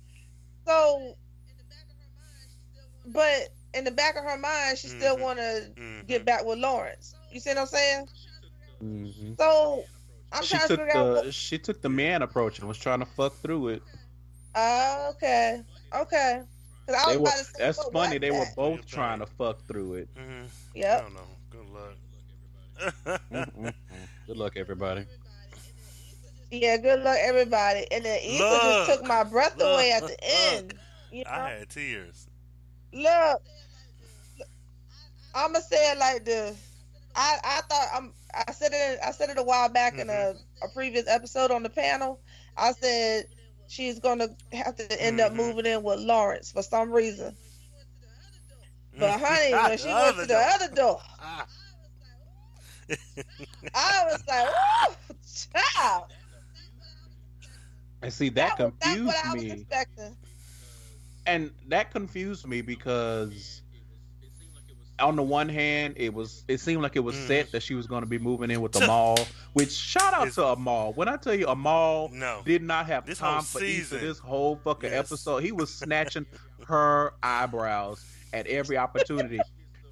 So, but in the back of her mind, she still Mhm. want to Mhm. get back with Lawrence. You see what I'm saying? Mhm. So I'm She trying to took figure out. the she took the man approach and was trying to fuck through it. Uh, okay, okay. 'Cause I was They were, about to say, that's funny. was They were that? both trying to fuck through it. Mhm. I Yep. don't know. Good luck. Mm-mm-mm. Good luck, everybody. Yeah. Good luck, everybody. And then Issa Look. just took my breath Look. away at the Look. end. You know? I had tears. Look, I'ma say it like this. I I thought I'm. I said it. I said it a while back in a, a previous episode on the panel. I said she's gonna have to end up Mhm. moving in with Lawrence for some reason. But honey, when she The went to other the other door. I was like, "Oh, child!" And see that, was not confused what I was me. expecting. and that confused me because on the one hand it was it seemed like it was Mhm. set that she was going to be moving in with the mall which shout out It's- to Amal. when i tell you Amal No. did not have This time for Issa this whole fucking Yes. episode he was snatching her eyebrows at every opportunity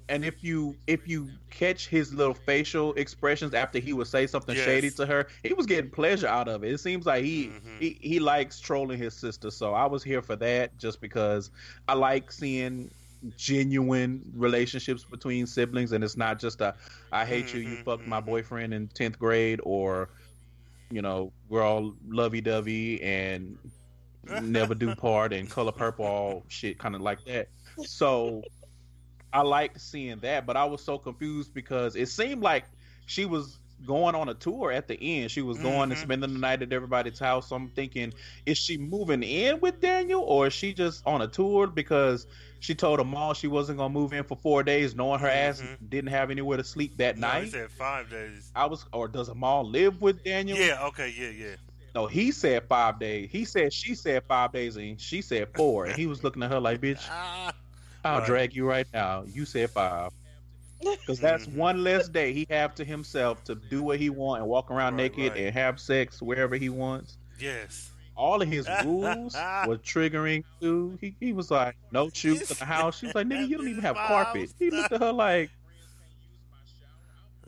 and if you if you catch his little facial expressions after he would say something Yes. shady to her, he was getting pleasure out of it. It seems like he, Mhm. he he likes trolling his sister. So I was here for that just because I like seeing genuine relationships between siblings and it's not just a I hate you, you Mhm, fucked my mhm. boyfriend in 10th grade or you know, we're all lovey-dovey and never do part and color purple all shit kind of like that. So I liked seeing that, but I was so confused because it seemed like she was going on a tour at the end. She was going and Mhm. spending the night at everybody's house. So I'm thinking, is she moving in with Daniel or is she just on a tour because she told them all she wasn't gonna move in for four days, knowing her ass Mhm. didn't have anywhere to sleep that No, he said five days. I was, or does Amal live with Daniel? Yeah. Okay. Yeah. Yeah. No, he said five days. He said she said five days, and she said four. And he was looking at her like, "Bitch. I'll Right. drag you right now. You said five, because that's Mhm. one less day he have to himself to do what he want and walk around Right, naked right. and have sex wherever he wants. Yes. All of his rules were triggering too. He he was like, no shoes in the house. She was like, nigga, you don't even have carpet. He looked at her like.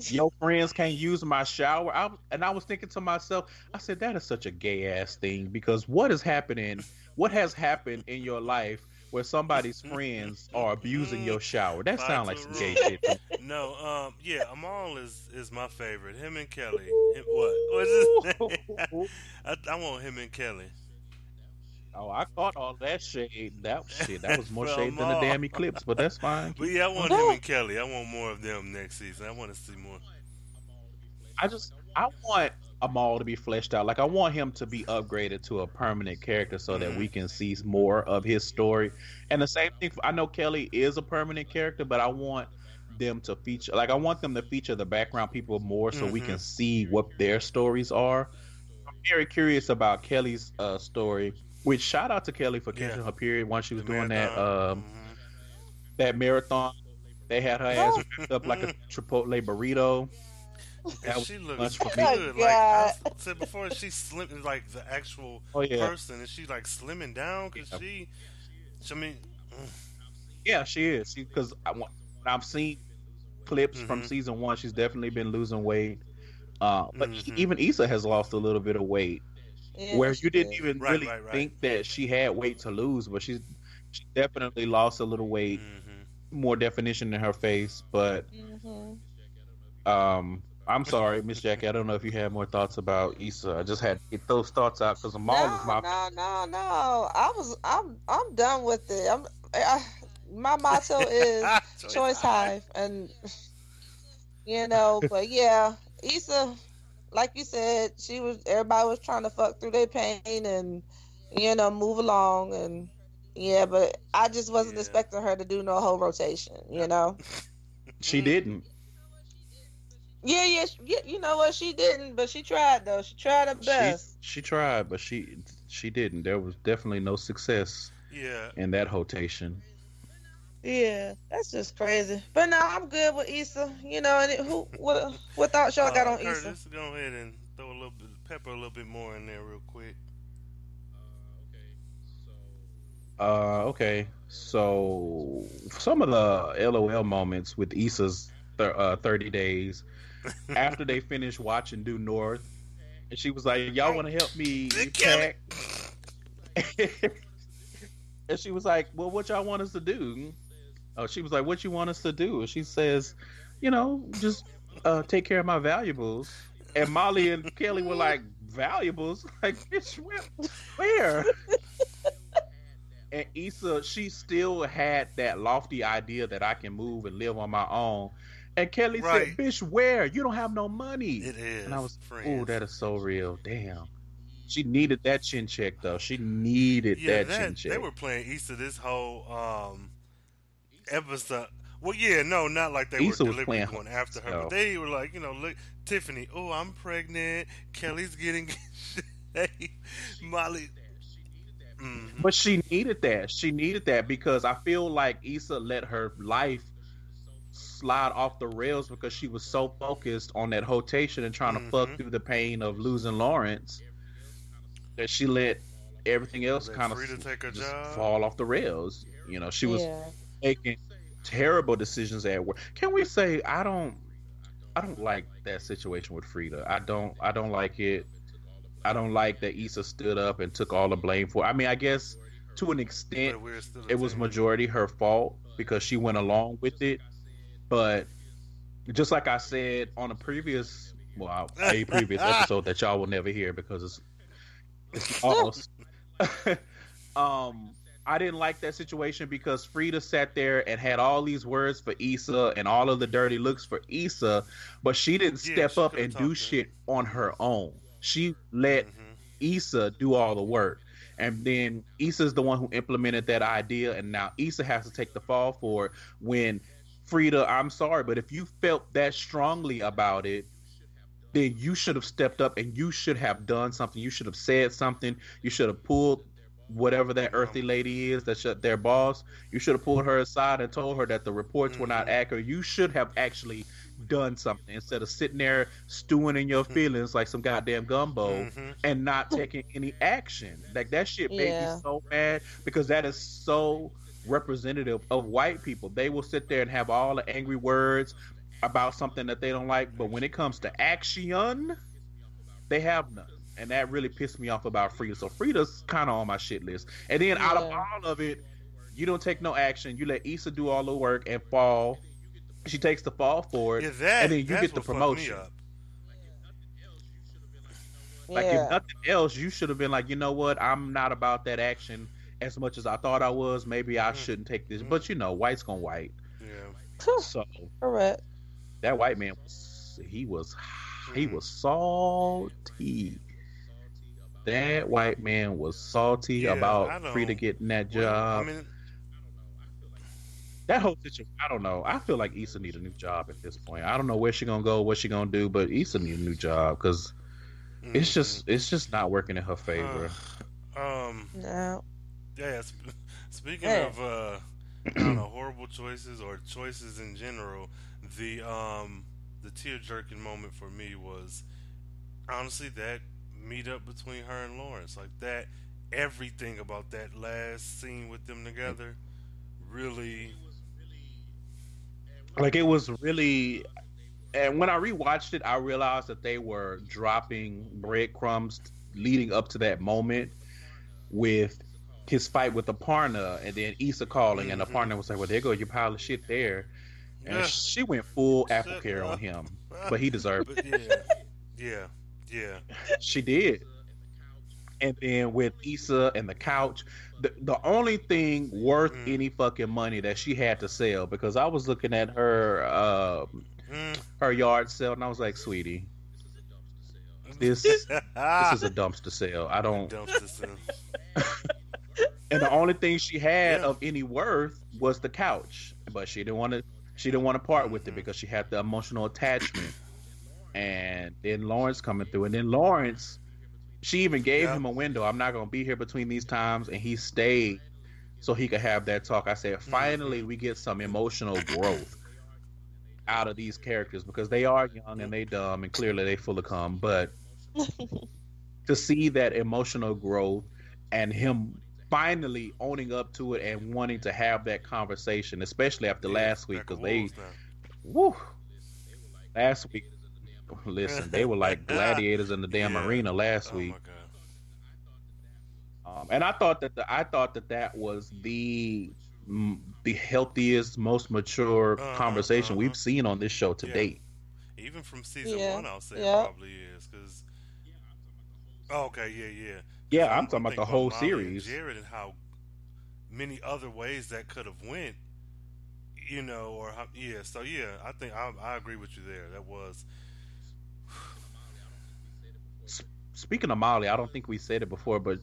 Your friends can't use my shower. I, and I was thinking to myself, I said, that is such a gay ass thing because what is happening? What has happened in your life where somebody's friends are abusing your shower? That sounds like some gay shit. No. Um. Yeah. Amal is is my favorite. Him and Kelly. Him- what? What's his? I, I want him and Kelly. Oh, I caught all that shade. That shit, that was more shade than the damn eclipse, but that's fine. But yeah, I want him and Kelly. I want more of them next season. I want to see more. I just I want Amal to be fleshed out. Like I want him to be upgraded to a permanent character so that we can see more of his story. And the same thing. I know Kelly is a permanent character, but I want them to feature. Like I want them to feature the background people more so we Mhm. can see what their stories are. I'm very curious about Kelly's uh, story. Which shout out to Kelly for Yeah. catching her period while she was The doing that. marathon. Um, that marathon. They had her ass Oh. wrapped up like a Chipotle burrito. And That was she much looks good. me. Oh, like I said before, she's slim, like the actual Oh yeah, person, and she like slimming down because Yeah. she. I mean, mm, yeah, she is. She because I want. I've seen clips from Mhm. season one. She's definitely been losing weight. Uh, but Mhm. even Issa has lost a little bit of weight, Yeah, where you didn't did. even Right, really right, right. think that she had weight to lose, but she's she definitely lost a little weight, mhm. more definition in her face. But Mhm. um, I'm sorry, Miss Jackie. I don't know if you had more thoughts about Issa. I just had to get those thoughts out because Amal No, is my no, no, no. I was, I'm, I'm done with it. I'm, I, my motto is choice hive, and you know, but yeah, Issa, like you said, she was. Everybody was trying to fuck through their pain and you know move along, and yeah, but I just wasn't Yeah. expecting her to do no whole rotation. You know. she didn't. Yeah, yeah, she- yeah. You know what? She didn't, but she tried though. She tried her best. she tried, but she she didn't. There was definitely no success Yeah. in that rotation. Yeah, that's just crazy. But no, I'm good with Issa. You know, and it, who what what thoughts y'all got Uh, on Issa? Curtis, go ahead and throw a little bit, pepper a little bit more in there real quick. Uh, okay. So some of the LOL moments with Issa's th- uh, 30 days after they finished watching Due North, and she was like, "Y'all want to help me pack?" and she was like, "Well, what y'all want us to do?" Oh, she was like, "What you want us to do?" And she says, "You know, just uh, take care of my valuables." And Molly and Kelly were like, "Valuables? Like, bitch, where?" where? and Issa, she still had that lofty idea that I can move and live on my own. And Kelly Right. said, "Bitch, where? You don't have no money." It is. And I was, oh, that is so real. Damn. She needed that chin check though. She needed yeah, that, chin check. they were playing Issa this whole um episode. Well, yeah, no, not like they Issa were deliberately going after her, herself. but they were like, you know, look, Tiffany, oh, I'm pregnant. Kelly's getting, Molly. Mhm. But she needed that. She needed that because I feel like Issa let her life slide off the rails because she was so focused on that rotation and trying to fuck Mhm. through the pain of losing Lawrence that she let everything else kind of Frida take her just job. fall off the rails. You know, she was yeah. making terrible decisions at work. Can we say I don't I don't like that situation with Frida. I don't I don't like it. I don't like that Issa stood up and took all the blame for. I mean, I guess to an extent But we're still a it was majority her fault because she went along with it. But just like I said on a previous, well, a previous episode that y'all will never hear because it's, it's almost. um, I didn't like that situation because Frida sat there and had all these words for Issa and all of the dirty looks for Issa, but she didn't Yeah, step she up and do shit on her own. She let Mhm. Issa do all the work. And then Issa's the one who implemented that idea, and now Issa has to take the fall for it. When Frida, I'm sorry, but if you felt that strongly about it, then you should have stepped up and you should have done something. You should have said something. You should have pulled whatever that earthy lady is that's their boss. You should have pulled her aside and told her that the reports were not Mhm. accurate. You should have actually done something instead of sitting there stewing in your feelings like some goddamn gumbo Mhm. and not taking any action. Like that shit made Yeah. me so mad because that is so representative of white people. They will sit there and have all the angry words about something that they don't like, but when it comes to action, they have none. And that really pissed me off about Frida. So Frida's kind of on my shit list. And then out of all of it, you don't take no action. You let Issa do all the work and fall. She takes the fall for it. Yeah, that, and then you get the what fucked me promotion. Like yeah. if nothing else, you should have been like, you know what? I'm not about that action as much as I thought I was. Maybe I Mhm. shouldn't take this. But you know, white's gonna white. Yeah. So Correct. that white man was he was he Mhm. was salty. That white man was salty Yeah, about don't- Frida getting that Well, job. I mean, that whole situation, I don't know. I feel like Issa need a new job at this point. I don't know where she gonna go, what she gonna do, but Issa need a new job because it's mhm. just it's just not working in her favor. Uh, um. No. Yeah. Sp- speaking Yeah. of uh, I don't know horrible choices or choices in general, the um the tear jerking moment for me was honestly that meetup between her and Lawrence. Like that, everything about that last scene with them together really. like it was really and when i rewatched it i realized that they were dropping breadcrumbs leading up to that moment with his fight with Aparna and then Issa calling and Mhm. Aparna was like well there go your pile of shit there and Yeah. she went full apple care on him but he deserved it yeah, yeah, yeah. she did and then with Issa and the couch the, the only thing worth Mm. any fucking money that she had to sell because i was looking at her uh, Mm. her yard sale and i was like sweetie This- this is a dumpster sale. I don't. dumpster sale. And the only thing she had Yeah. of any worth was the couch, but she didn't want to. She didn't want to part with it Mhm. because she had the emotional attachment. And then Lawrence coming through, and then Lawrence, she even gave Yeah. him a window. I'm not gonna be here between these times, and he stayed so he could have that talk. I said, Mm-hmm. finally, we get some emotional growth out of these characters because they are young and they dumb, and clearly they full of cum, but to see that emotional growth and him finally owning up to it and wanting to have that conversation, especially after Yeah, last week, because they, wolves woo, last week, listen, they were like gladiators in the damn Yeah. arena last Oh week. Um, and I thought that the, I thought that that was the the healthiest, most mature Uh-huh, conversation uh-huh. we've seen on this show to Yeah. date. Even from season Yeah, one, I'll say yeah. it probably is because. Oh, okay, yeah, yeah. Yeah, I'm- I'm talking I'm about the thinking whole Molly and series. Jared and how many other ways that could have went, you know, or how, yeah. So yeah, I think I, I agree with you there. That was Speaking of Molly, I don't think we said it before, but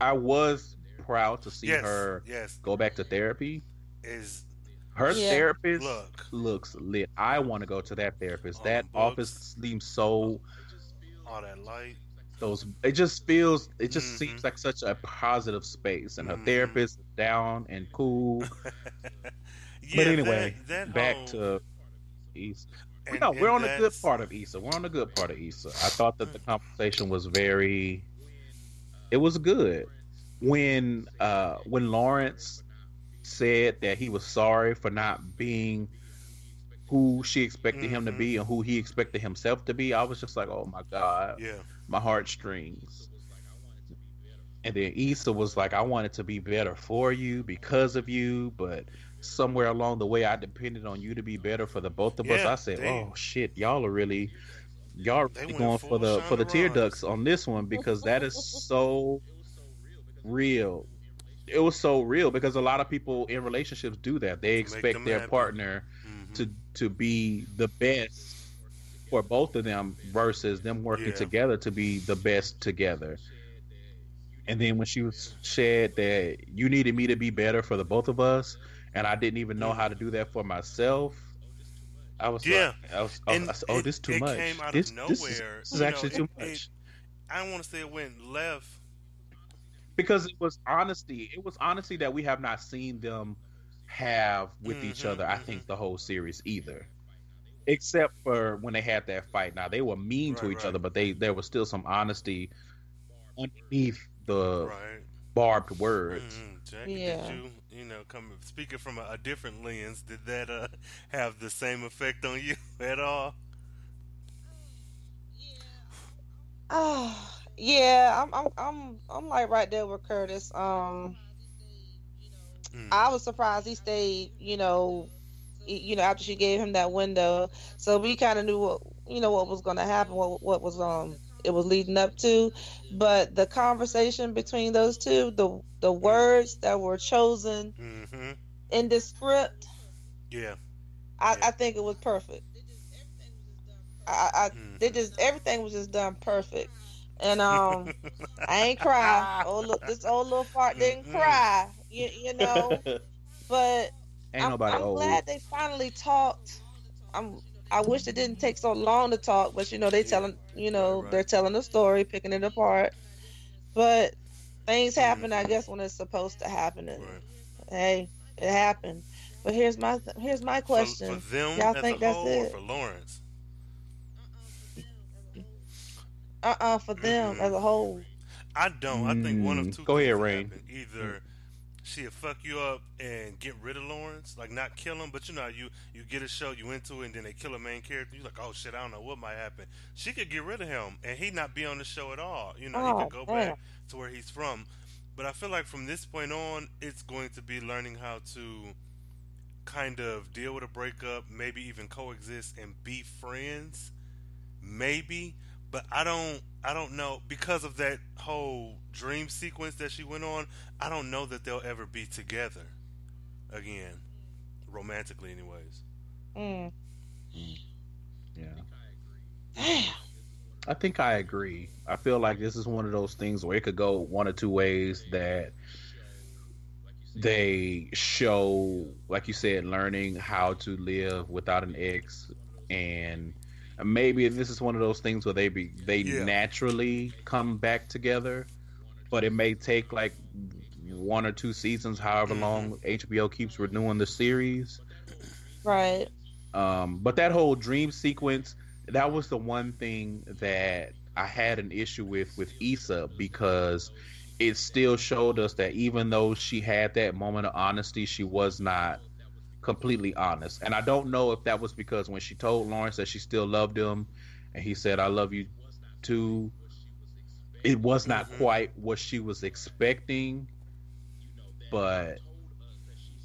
I was proud to see yes, her yes. go back to therapy. Is Her Yeah. therapist look looks lit. I want to go to that therapist. All that books. office seems so all that light. Those. It just feels. It just Mhm. seems like such a positive space, and her Mhm. therapist is down and cool. Yeah, but anyway, that, that back whole- to Issa. and- no, we're on the good part of Issa. We're on the good part of Issa. I thought that the conversation was very. It was good when uh when Lawrence said that he was sorry for not being who she expected him to be and who he expected himself to be, I was just like, oh my god, Yeah. My heartstrings. And then Issa was like, I wanted to be better for you because of you, but somewhere along the way, I depended on you to be better for the both of us. I said, they- oh shit, y'all are really, y'all They really going for the for the tear ducts on this one because that is so real. It was so real because a lot of people in relationships do that. They expect their partner Mhm. to to be the best for both of them versus them working Yeah. together to be the best together. And then when she was said that you needed me to be better for the both of us, and I didn't even know how to do that for myself, I was Yeah. like, I was, I was- And I oh, it- this too it much. came out of this, this is, this is know, actually it- too it- much I don't want to say it went left. because it was honesty. It was honesty that we have not seen them have with each Mhm, other. I mhm. think the whole series either, except for when they had that fight. Now they were mean to each right. other, but they there was still some honesty underneath the right. barbed words. Mhm. Jackie, Yeah. did you, you know, come speaking from a, a different lens, did that uh, have the same effect on you at all? Oh, yeah, I'm, I'm, I'm, I'm like right there with Curtis. Um, Mm. I was surprised he stayed. You know, y- you know, after she gave him that window, so we kind of knew what, you know, what was going to happen, what, what was um, it was leading up to. But the conversation between those two, the, the words that were chosen hmm in the script, Yeah. I, Yeah. I think it was perfect. I, I, Mhm. they just everything was just done perfect, and um. I ain't cry. Oh look, this old little fart didn't cry. You, you know, but Ain't I'm, nobody I'm old. glad they finally talked. I'm. I wish it didn't take so long to talk, but you know they Yeah. telling. You know Right, right. they're telling the story, picking it apart. But things Mm. happen, I guess, when it's supposed to happen. And Right. hey, it happened. But here's my th- here's my question. for them Y'all think a that's whole, or it? for Lawrence? Uh uh for them Mhm. as a whole. I don't. I think one of Mm, two. go ahead, will Rain. happen. Either she'll fuck you up and get rid of Lawrence, like not kill him, but you know, you you get a show, you into it, and then they kill a main character. You're like, oh shit, I don't know what might happen. She could get rid of him, and he not be on the show at all. You know, he Oh, could go damn. back to where he's from. But I feel like from this point on, it's going to be learning how to kind of deal with a breakup, maybe even coexist and be friends. Maybe, but I don't I don't know because of that whole dream sequence that she went on, I don't know that they'll ever be together again. Romantically anyways. Mm. Yeah. Damn. I think I agree. I feel like this is one of those things where it could go one or two ways that they show, like you said, learning how to live without an ex, and maybe this is one of those things where they be they Yeah. naturally come back together, but it may take like one or two seasons, however Mhm. long HBO keeps renewing the series. Right. Um, but that whole dream sequence, that was the one thing that I had an issue with with Issa because it still showed us that even though she had that moment of honesty, she was not completely honest. And I don't know if that was because when she told Lawrence that she still loved him and he said, I love you too, it was not Mhm. quite what she was expecting. But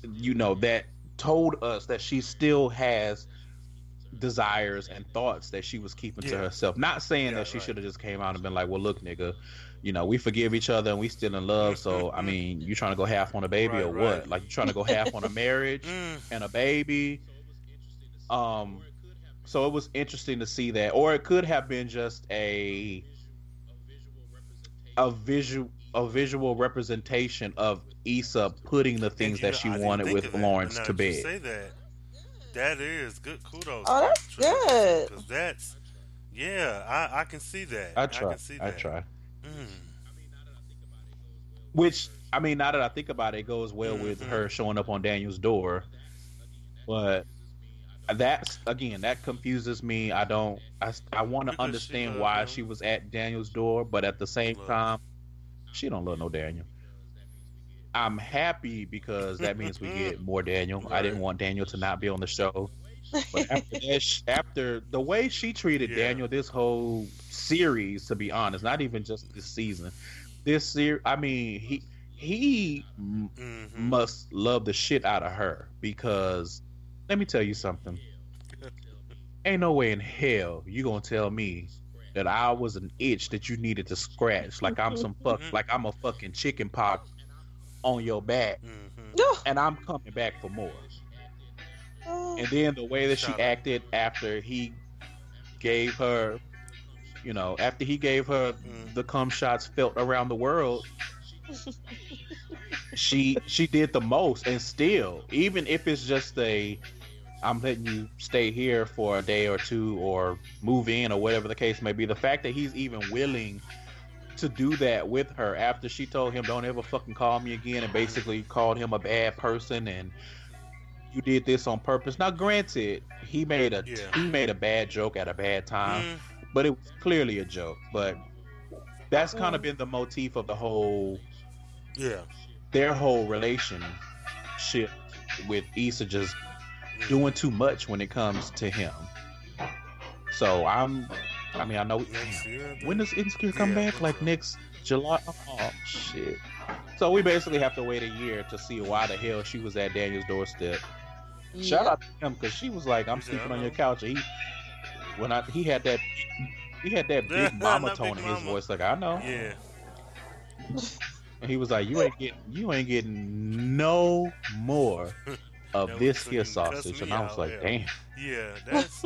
you know, that told us that she still has desires and thoughts that she was keeping to herself. Not saying Yeah, that she right. should have just came out and been like, "Well, look, nigga, you know, we forgive each other and we still in love." So, I mean, you trying to go half on a baby Right, or what? Like, you trying to go half on a marriage Mm, and a baby? Um, so it was interesting to see that, or it could have been just a a visual a visual representation of Issa putting the things that know, she I wanted with Lawrence but to that bed. Say that. That is good kudos. Oh, that's good. Because that's yeah, I, I can see that. I try. can see I that. try. Which I mean, now that I think about it, it goes well with her mm-hmm. showing up on Daniel's door. But that's again that confuses me. I don't. I I want to Because she understand why him. she was at Daniel's door, but at the same Love. time, she don't love no Daniel. I'm happy because that means we get more Daniel. I didn't want Daniel to not be on the show. But after that, after the way she treated Yeah. Daniel this whole series, to be honest, not even just this season, this series, I mean, he he m- Mhm. must love the shit out of her because let me tell you something. Ain't no way in hell you gonna tell me that I was an itch that you needed to scratch like I'm some fuck like I'm a fucking chicken pox on your back Mhm. and I'm coming back for more. Oh. And then the way that she acted after he gave her, you know, after he gave her Mm. the cum shots felt around the world, she she did the most. And still, even if it's just a, I'm letting you stay here for a day or two or move in or whatever the case may be, the fact that he's even willing to do that with her after she told him don't ever fucking call me again and basically called him a bad person and you did this on purpose. Now granted, he made a Yeah. he made a bad joke at a bad time, Mm, but it was clearly a joke. But that's kind of been the motif of the whole yeah. their whole relationship with Issa just Mm. doing too much when it comes to him. So I'm I mean I know year. When does Insecure come Yeah, back? Like next July? Oh shit. So we basically have to wait a year to see why the hell she was at Daniel's doorstep. Shout out to him because she was like, "I'm said, sleeping on your couch." And he when I he had that he had that big mama tone Big in his Mama. voice, like I know. Yeah. And he was like, "You ain't getting you ain't getting no more of That this here sausage." And I was out, like, yeah. "Damn." Yeah. That's.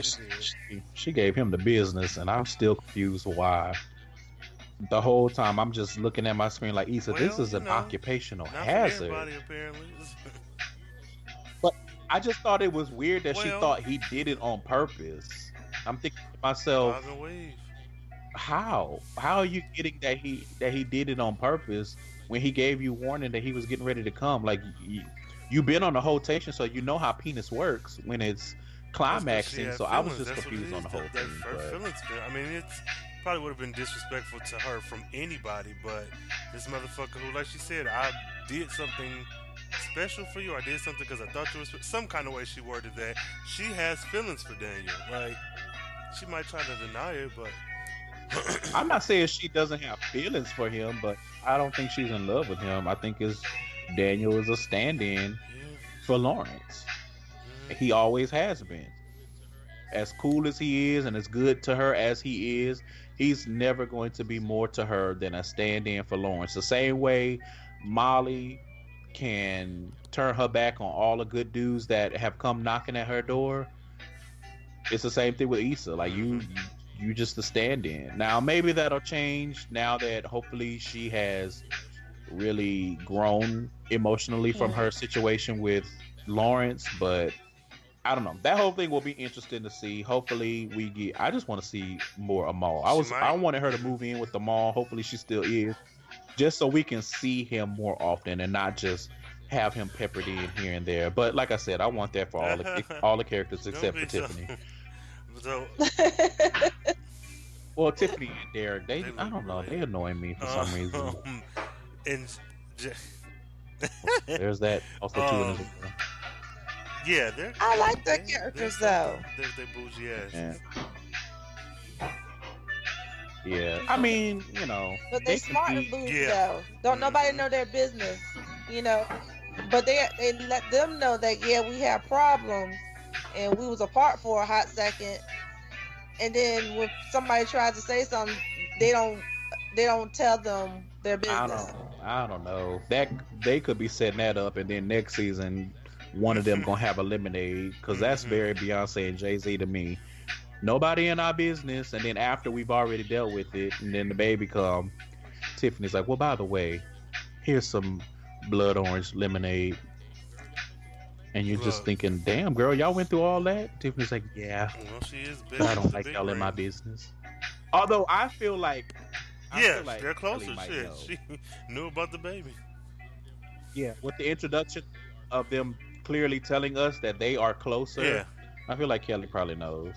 She, she- gave him the business, and I'm still confused why. The whole time I'm just looking at my screen like, Issa, this is an know, occupational hazard. everybody, apparently. I just thought it was weird that she thought he did it on purpose. I'm thinking to myself, Bob and Wave. how? How are you getting that he that he did it on purpose when he gave you warning that he was getting ready to come? Like you, you've been on the rotation, so you know how penis works when it's That's 'cause she climaxing. So I was just That's confused on the whole That- thing. her but- feelings I mean, it's probably would have been disrespectful to her from anybody, but this motherfucker who, like she said, I did something special for you. I did something because I thought you was some kind of way she worded that. She has feelings for Daniel. Like she might try to deny it, but I'm not saying she doesn't have feelings for him, but I don't think she's in love with him. I think is Daniel is a stand-in yeah. for Lawrence. mhm. He always has been. As cool as he is and as good to her as he is, he's never going to be more to her than a stand-in for Lawrence. The same way Molly can turn her back on all the good dudes that have come knocking at her door. It's the same thing with Issa. Like you, mm-hmm. you just a stand-in. Now maybe that'll change now that hopefully she has really grown emotionally from her mm-hmm. situation with Lawrence, but I don't know. That whole thing will be interesting to see. Hopefully we get I just want to see more Amal. I was might. I wanted her to move in with the Amal. Hopefully she still is. Just so we can see him more often and not just have him peppered in here and there. But like I said, I want that for all the all the characters except for so- Tiffany. So, Well, Tiffany and Derek, they, They I don't know, great. they annoy me for some reason. um, and j- There's that also too. Um, this- yeah, they're. I like their they're- characters, they're- though. They're, they're bougie ass. Yeah. Yeah, I mean, you know, But they, can smart be- and bougie Yeah. though. Don't nobody know their business, you know. But they they let them know that yeah we have problems, and we was apart for a hot second, and then when somebody tries to say something, they don't they don't tell them their business. I don't, I don't know. That they could be setting that up, and then next season, one of them gonna have a lemonade because that's Mhm. very Beyonce and Jay Z to me. Nobody in our business, and then after we've already dealt with it, and then the baby come, Tiffany's like, well, by the way, here's some blood orange lemonade. And you're just thinking, damn, girl, y'all went through all that? Tiffany's like, yeah, Well, she is big. but I don't like y'all in my business. Although I feel like, I Yeah, feel like they're closer. Shit, she knew about the baby. Yeah, with the introduction of them clearly telling us that they are closer, Yeah. I feel like Kelly probably knows.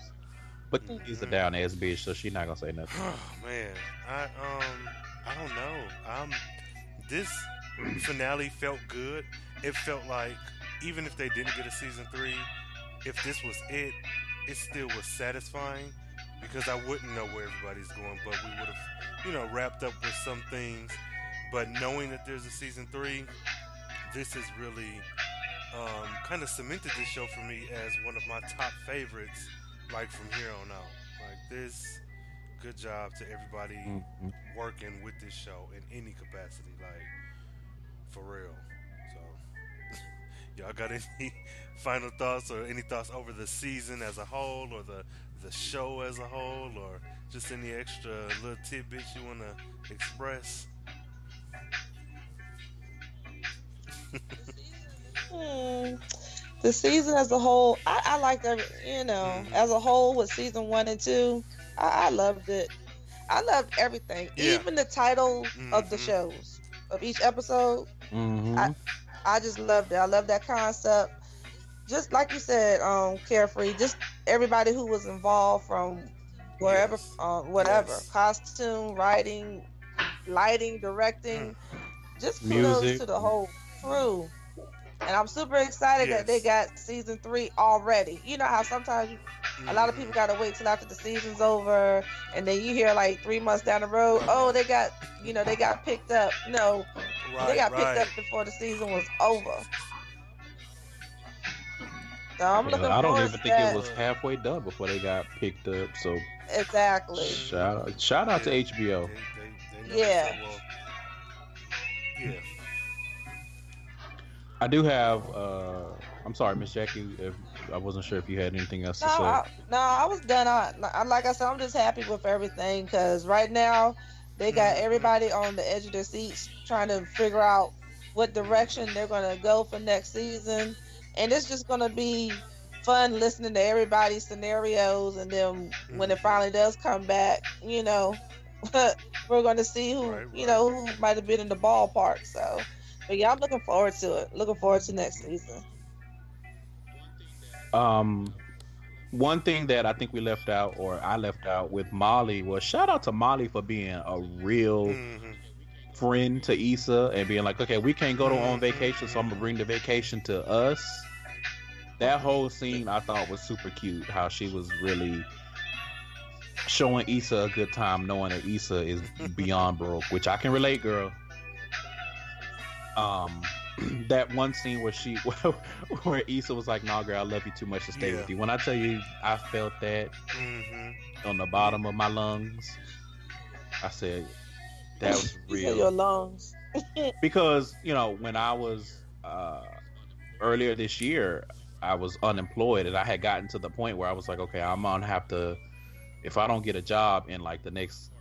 But she's a down ass bitch, so she's not gonna say nothing. Oh man, I um, I don't know. I'm this finale felt good. It felt like even if they didn't get a season three, if this was it, it still was satisfying because I wouldn't know where everybody's going, but we would have, you know, wrapped up with some things. But knowing that there's a season three, this has really um, kind of cemented this show for me as one of my top favorites, like from here on out. Like this, good job to everybody Mm-hmm. working with this show in any capacity, like for real. So, y'all got any final thoughts or any thoughts over the season as a whole, or the the show as a whole, or just any extra little tidbits you want to express? Hmm. The season as a whole, I, I liked every, you know, Mhm. as a whole with season one and two, I, I loved it. I loved everything, Yeah. even the title of the Mhm. shows of each episode. Mm-hmm. I- I just loved it. I love that concept. Just like you said, um, carefree. Just everybody who was involved from wherever, Yes. uh, whatever, Yes. costume, writing, lighting, directing. Just kudos Music. to the whole crew. And I'm super excited that they got season three already. You know how sometimes you, a lot of people mm-hmm. gotta wait till after the season's over, and then you hear like three months down the road, oh, they got, you know, they got picked up. No, right, they got right. picked up before the season was over. So I'm looking I don't even think that. it was halfway done before they got picked up. So exactly. shout out, shout out Yeah. to HBO. They, they, they Yeah. so well. Yeah. I do have. uh I'm sorry, Miss Jackie. If I wasn't sure if you had anything else No, to say. I, no, I was done. I, I- like I said, I'm just happy with everything because right now they got Mhm. everybody on the edge of their seats trying to figure out what direction they're gonna go for next season, and it's just gonna be fun listening to everybody's scenarios, and then when it Mhm. finally does come back, you know, we're gonna see who Right, you know who might have been in the ballpark. So, but yeah, I'm looking forward to it. Looking forward to next season. Um, one thing that I think we left out, or I left out with Molly, was shout out to Molly for being a real Mhm. friend to Issa and being like, okay, we can't go to on Mhm. vacation, so I'm gonna bring the vacation to us. That whole scene I thought was super cute. How she was really showing Issa a good time, knowing that Issa is beyond broke, which I can relate, girl. Um, that one scene where she, where Issa was like, "Nah, girl, I love you too much to stay Yeah. with you." When I tell you, I felt that Mhm. on the bottom of my lungs. I said, "That was real." your lungs. because you know when I was uh, earlier this year, I was unemployed and I had gotten to the point where I was like, okay, I'm gonna have to. If I don't get a job in like the next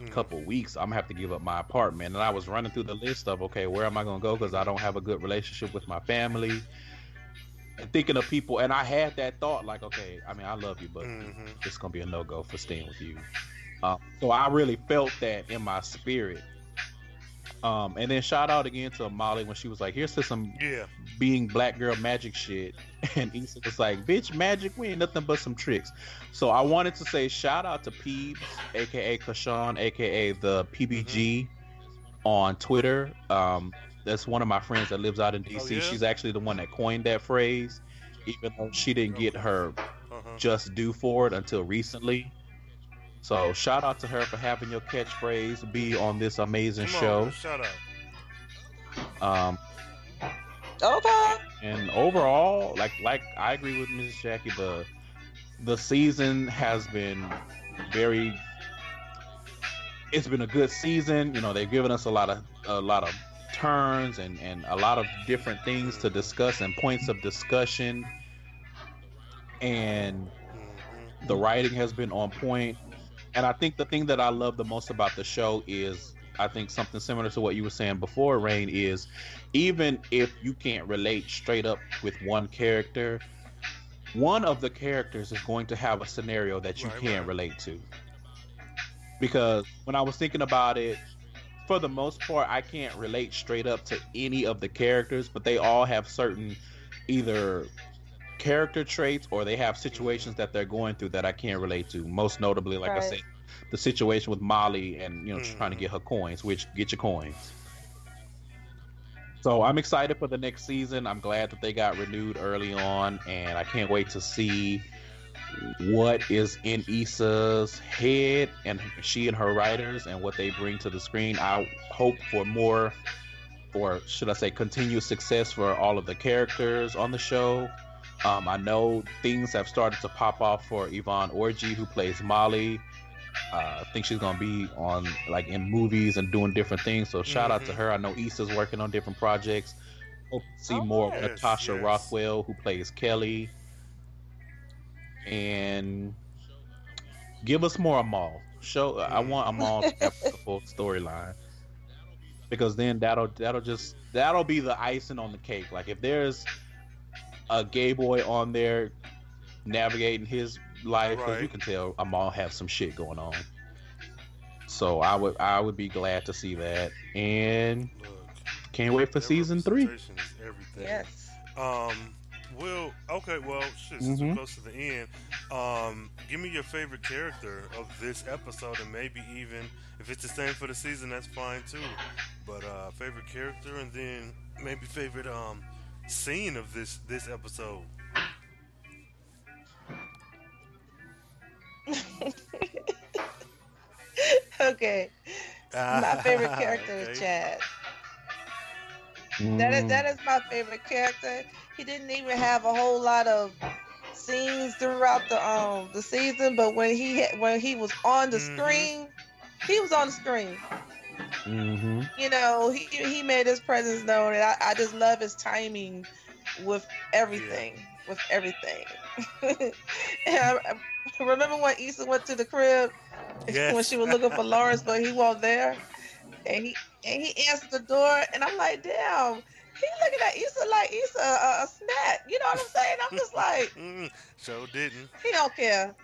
Mhm. couple weeks, I'm gonna have to give up my apartment. And I was running through the list of okay, where am I gonna go? Because I don't have a good relationship with my family. And thinking of people, and I had that thought like, okay, I mean, I love you, but Mhm. it's gonna be a no go for staying with you. Um, so I really felt that in my spirit. Um, and then shout out again to Molly when she was like, "Here's to some Yeah. being black girl magic shit," and Issa was like, "Bitch, magic, we ain't nothing but some tricks." So I wanted to say shout out to Peebs, aka Kashawn, aka the PBG, on Twitter. Um, that's one of my friends that lives out in DC. Oh, yeah? She's actually the one that coined that phrase, even though she didn't get her Uh-huh. just due for it until recently. So shout out to her for having your catchphrase be on this amazing Come show. man, shout out. Um, Okay. and overall, like like I agree with Mrs. Jackie. The the season has been very. It's been a good season. You know, they've given us a lot of a lot of turns and and a lot of different things to discuss and points of discussion. And Mhm. the writing has been on point and i think the thing that i love the most about the show is i think something similar to what you were saying before rain is even if you can't relate straight up with one character one of the characters is going to have a scenario that you Right, can right. relate to because when i was thinking about it for the most part i can't relate straight up to any of the characters but they all have certain either character traits or they have situations that they're going through that I can't relate to. Most notably, like I said, the situation with Molly and you know trying to Mhm. get her coins, which get your coins. So I'm excited for the next season. I'm glad that they got renewed early on, and I can't wait to see what is in Issa's head and she and her writers and what they bring to the screen. I hope for more, or should I say, continued success for all of the characters on the show. Um, I know things have started to pop off for Yvonne Orji, who plays Molly. Uh, I think she's gonna be on like in movies and doing different things. So shout out to Mhm. her. I know Issa's working on different projects. Hope to see Oh, more yes, Natasha yes. Rothwell, who plays Kelly, and give us more Amal. Show I want Amal to have a full storyline because then that'll that'll just that'll be the icing on the cake. Like if there's a gay boy on there navigating his life, 'cause you can tell I'm all have some shit going on. So I would I would be glad to see that, and Look, can't wait for season three. is everything. Yes. Um, Will, okay, well, shit, since Mhm. we're close to the end, um, give me your favorite character of this episode, and maybe even if it's the same for the season, that's fine too. But uh, favorite character, and then maybe favorite um scene of this this episode. okay. My favorite character is Chad. That is that is my favorite character. He didn't even have a whole lot of scenes throughout the um the season, but when he had- when he was on the Mhm. screen, he was on the screen. Hmm You know, he he made his presence known, and I, I just love his timing with everything, with everything. and I, I remember when Issa went to the crib Yes. when she was looking for Lawrence, but he wasn't there, and he and he answered the door, and I'm like, damn, he looking at Issa like Issa a, a snack. You know what I'm saying? I'm just like, so didn't. he don't care.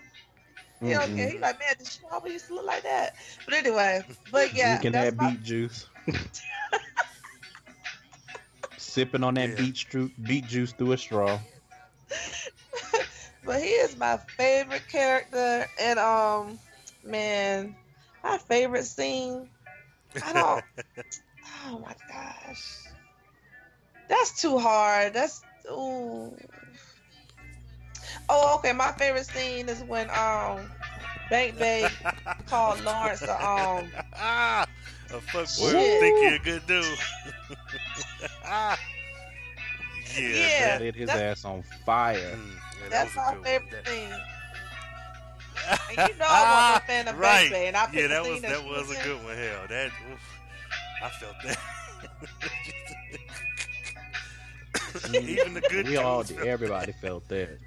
Don't Mm-mm. care. He's like, man, did she always used to look like that? But anyway, but yeah, Drinking that's that my beet juice. Sipping on that Yeah. beet, stru- beet juice through a straw. but he is my favorite character and um man my favorite scene i don't oh my gosh that's too hard that's ooh oh okay my favorite scene is when um bank bay called lawrence a, um ah, a fuck boy Shit. think he a good dude. Ah. yeah. Yeah. Lit his ass on fire. That, mm, yeah, that that's was a my good one. favorite That- and you know i wasn't a fan of right. bank bay and i picked yeah, that was that, that was a good one. Hell, that oof, I felt that. Even the good we all, felt everybody felt that.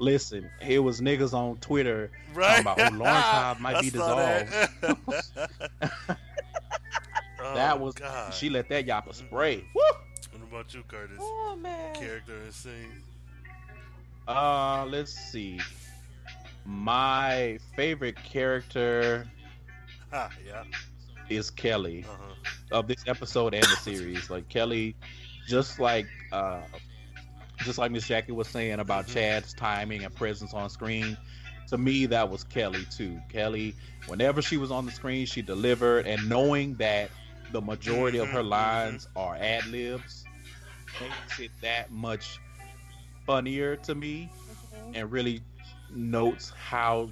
Listen, it was niggas on Twitter right. about, oh, Lawrence Hobbs might be saw that. oh, that was God. she let that yapper spray. Woo! What about you, Curtis? oh man Character and scene. Uh, let's see. My favorite character Ha, yeah. is Kelly. Uh huh. of this episode and the series. Like Kelly, just like uh, just like Miss Jackie was saying about Mhm. Chad's timing and presence on screen. To me, that was Kelly too. Kelly, whenever she was on the screen, she delivered, and knowing that the majority of her Mhm, lines are ad libs makes it that much funnier to me and really notes how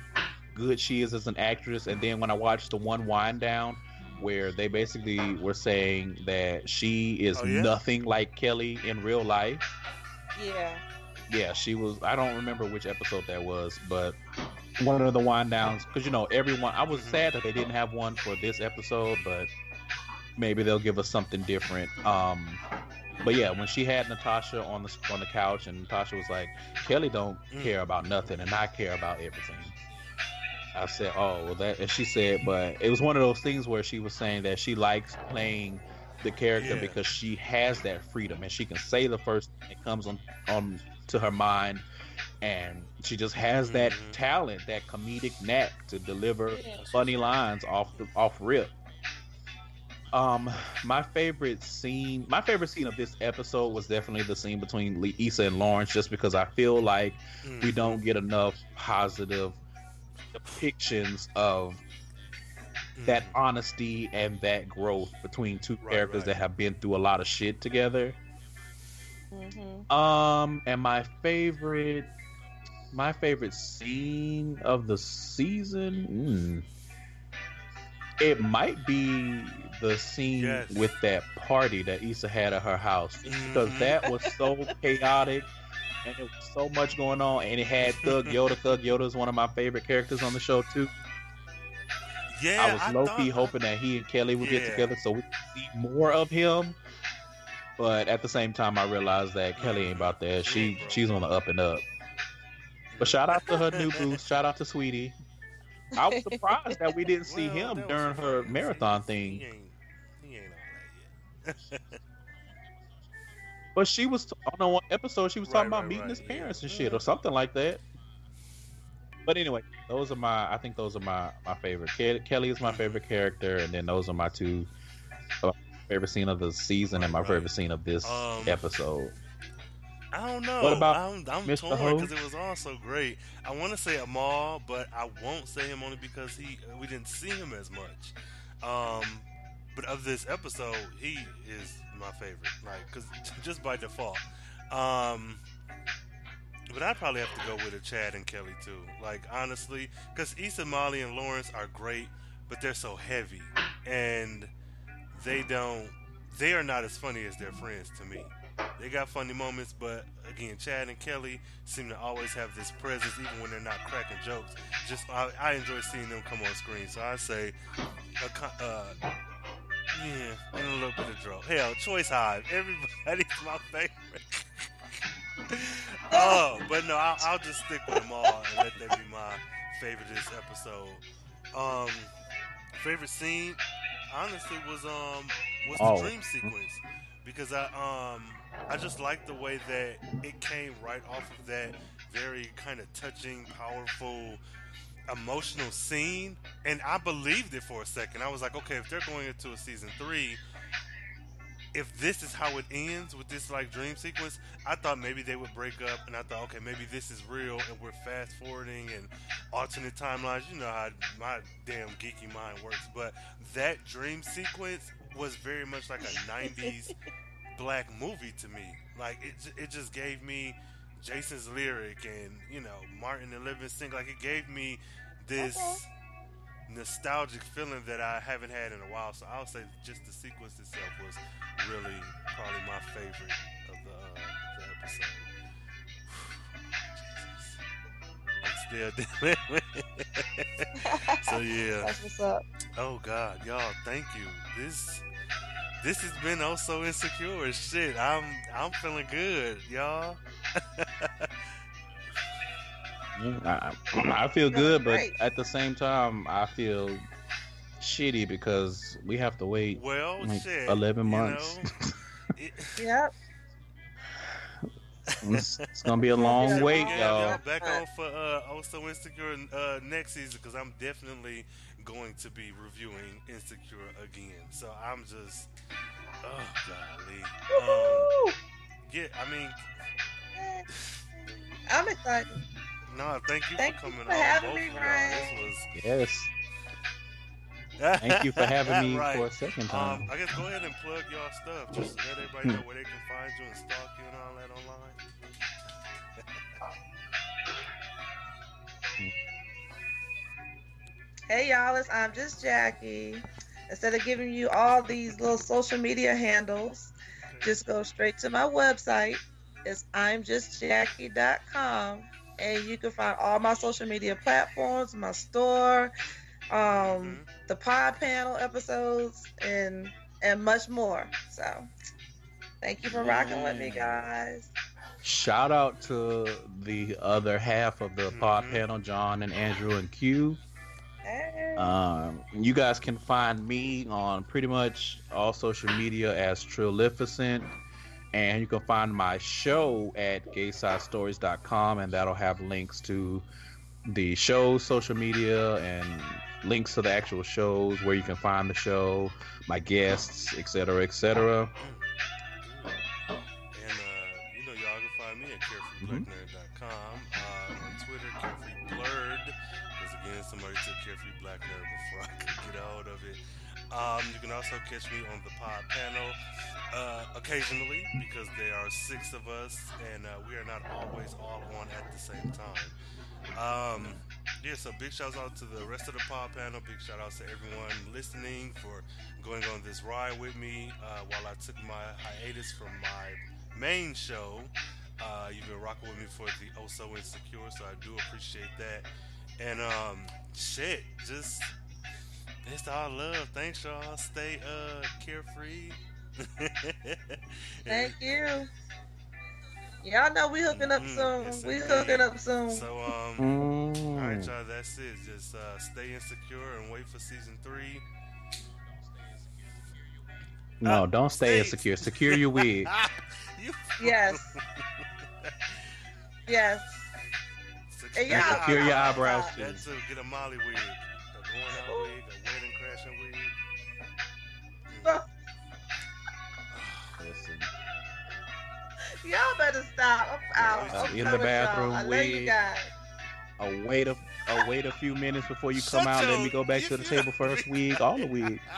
good she is as an actress. And then when I watched the one wind down, where they basically were saying that she is Oh, yeah? nothing like Kelly in real life. Yeah Yeah, she was. I don't remember which episode that was, but one of the wind downs. Because you know, everyone. I was sad that they didn't have one for this episode, but maybe they'll give us something different. Um, but yeah, when she had Natasha on the on the couch, and Natasha was like, "Kelly don't Mm. care about nothing, and I care about everything." I said, "Oh, well, that." And she said, but it was one of those things where she was saying that she likes playing the character Yeah. because she has that freedom and she can say the first thing that comes on on to her mind, and she just has that Mhm. talent, that comedic knack to deliver Yeah. funny lines off the off rip. Um, my favorite scene, my favorite scene of this episode was definitely the scene between Issa and Lawrence, just because I feel like Mm. we don't get enough positive depictions of that Mhm. honesty and that growth between two Right, characters right. that have been through a lot of shit together. hmm Um, and my favorite, my favorite scene of the season, mm, it might be the scene Yes. with that party that Issa had at her house, because Mhm. that was so chaotic. And it was so much going on, and it had Thug Yoda. Thug Yoda is one of my favorite characters on the show too. Yeah, I was low key hoping that he and Kelly would Yeah. get together so we could see more of him. But at the same time, I realized that Kelly ain't about that. She she's on the up and up. But shout out to her new boost. Shout out to Sweetie. I was surprised that we didn't see Well, him during her thing. marathon He thing. ain't, he ain't all that yet. But she was on one episode. She was talking Right, about right, meeting right, his yeah. parents and shit, or something like that. But anyway, those are my. I think those are my my favorite. Ke- Kelly is my favorite character, and then those are my two uh, favorite scene of the season and my Right. favorite scene of this Um, episode. I don't know. What about I'm, I'm Mr. torn Ho? because it was all so great. I want to say Amal, but I won't say him only because he we didn't see him as much. Um, but of this episode, he is my favorite. Like, cause just by default. Um, but I'd probably have to go with a Chad and Kelly too. Like honestly, because Issa, Molly, and Lawrence are great, but they're so heavy, and they don't. They are not as funny as their friends to me. They got funny moments, but again, Chad and Kelly seem to always have this presence, even when they're not cracking jokes. Just I, I enjoy seeing them come on screen. So I say, a, uh, yeah, and a little bit of draw. Hell, Choice Hive, everybody's my favorite. Oh, but no, I'll, I'll just stick with them all and let that be my favorite this episode. Um, favorite scene, honestly, was um was the Oh. dream sequence because I um I just like the way that it came right off of that very kind of touching, powerful, emotional scene, and I believed it for a second. I was like, okay, if they're going into a season three, if this is how it ends with this like dream sequence, I thought maybe they would break up, and I thought, okay, maybe this is real, and we're fast forwarding and alternate timelines. You know how my damn geeky mind works, but that dream sequence was very much like a '90s black movie to me. Like it, it just gave me Jason's lyric and you know Martin and Livingston. Like it gave me this Okay. Nostalgic feeling that I haven't had in a while. So I'll say just the sequence itself was really probably my favorite of the, uh, the episode. Still so yeah. That's what's up. Oh God, y'all, thank you. This this has been oh so insecure shit. I'm I'm feeling good, y'all. I, I feel good, but at the same time, I feel shitty because we have to wait Well, like shit. 11 you months. know, it- Yep. it's, it's gonna be a long Yeah, wait, yeah, y'all. y'all back on for uh, oh so insecure uh, next season because I'm definitely going to be reviewing Insecure again. So I'm just oh golly. Um, Woo-hoo! yeah, I mean, I'm excited. No, thank you Thank for you coming for on. having both me, of y'all. Ryan. Yes. This was Thank you for having me Right. for a second time. Um, I guess go ahead and plug y'all stuff. Just let everybody know where they can find you and stalk you and all that online. Hey y'all, it's I'm just Jackie. Instead of giving you all these little social media handles, just go straight to my website. It's I'm just imjustjackie.com and you can find all my social media platforms, my store, um, Mhm. the pod panel episodes, and and much more. So, thank you for rocking with me, guys. Shout out to the other half of the pod Mhm. panel, John and Andrew and Q. Hey. Um, you guys can find me on pretty much all social media as Trillificent. And you can find my show at gaysidestories.com, and that'll have links to the show's social media and links to the actual shows, where you can find the show, my guests, etc., etc. And uh, you know, y'all can find me at carefreeblacknerd.com. Uh, on Twitter, carefreeblurred. Because again, somebody took Carefree Black Nerd Um, you can also catch me on the pod panel uh, occasionally because there are six of us and uh, we are not always all on at the same time. Um, yeah, so big shouts out to the rest of the pod panel. Big shout outs to everyone listening for going on this ride with me uh, while I took my hiatus from my main show. Uh, you've been rocking with me for the Oh So Insecure, so I do appreciate that. And um, shit, just it's all love. Thanks, y'all. Stay uh carefree. Thank you. Y'all know we hooking up Mhm. soon. Yes, we indeed. hooking up soon. So um. All right, Mm. y'all. That's it. Just uh, stay insecure and wait for season three. No, Uh, don't stay stay- insecure. Secure your wig. you Yes. Yes. secure, And y'all- Secure your eyebrows too. That too. Get a Molly wig, a going out oh. wig, a wedding crashing wig. Listen, Y'all better stop. I'm out. Yeah, I'm in the coming, y'all. bathroom I wig. guys. I'll wait a I'll wait a few minutes before you come Shut out. Let me go back to the table first. Wig, all the wig.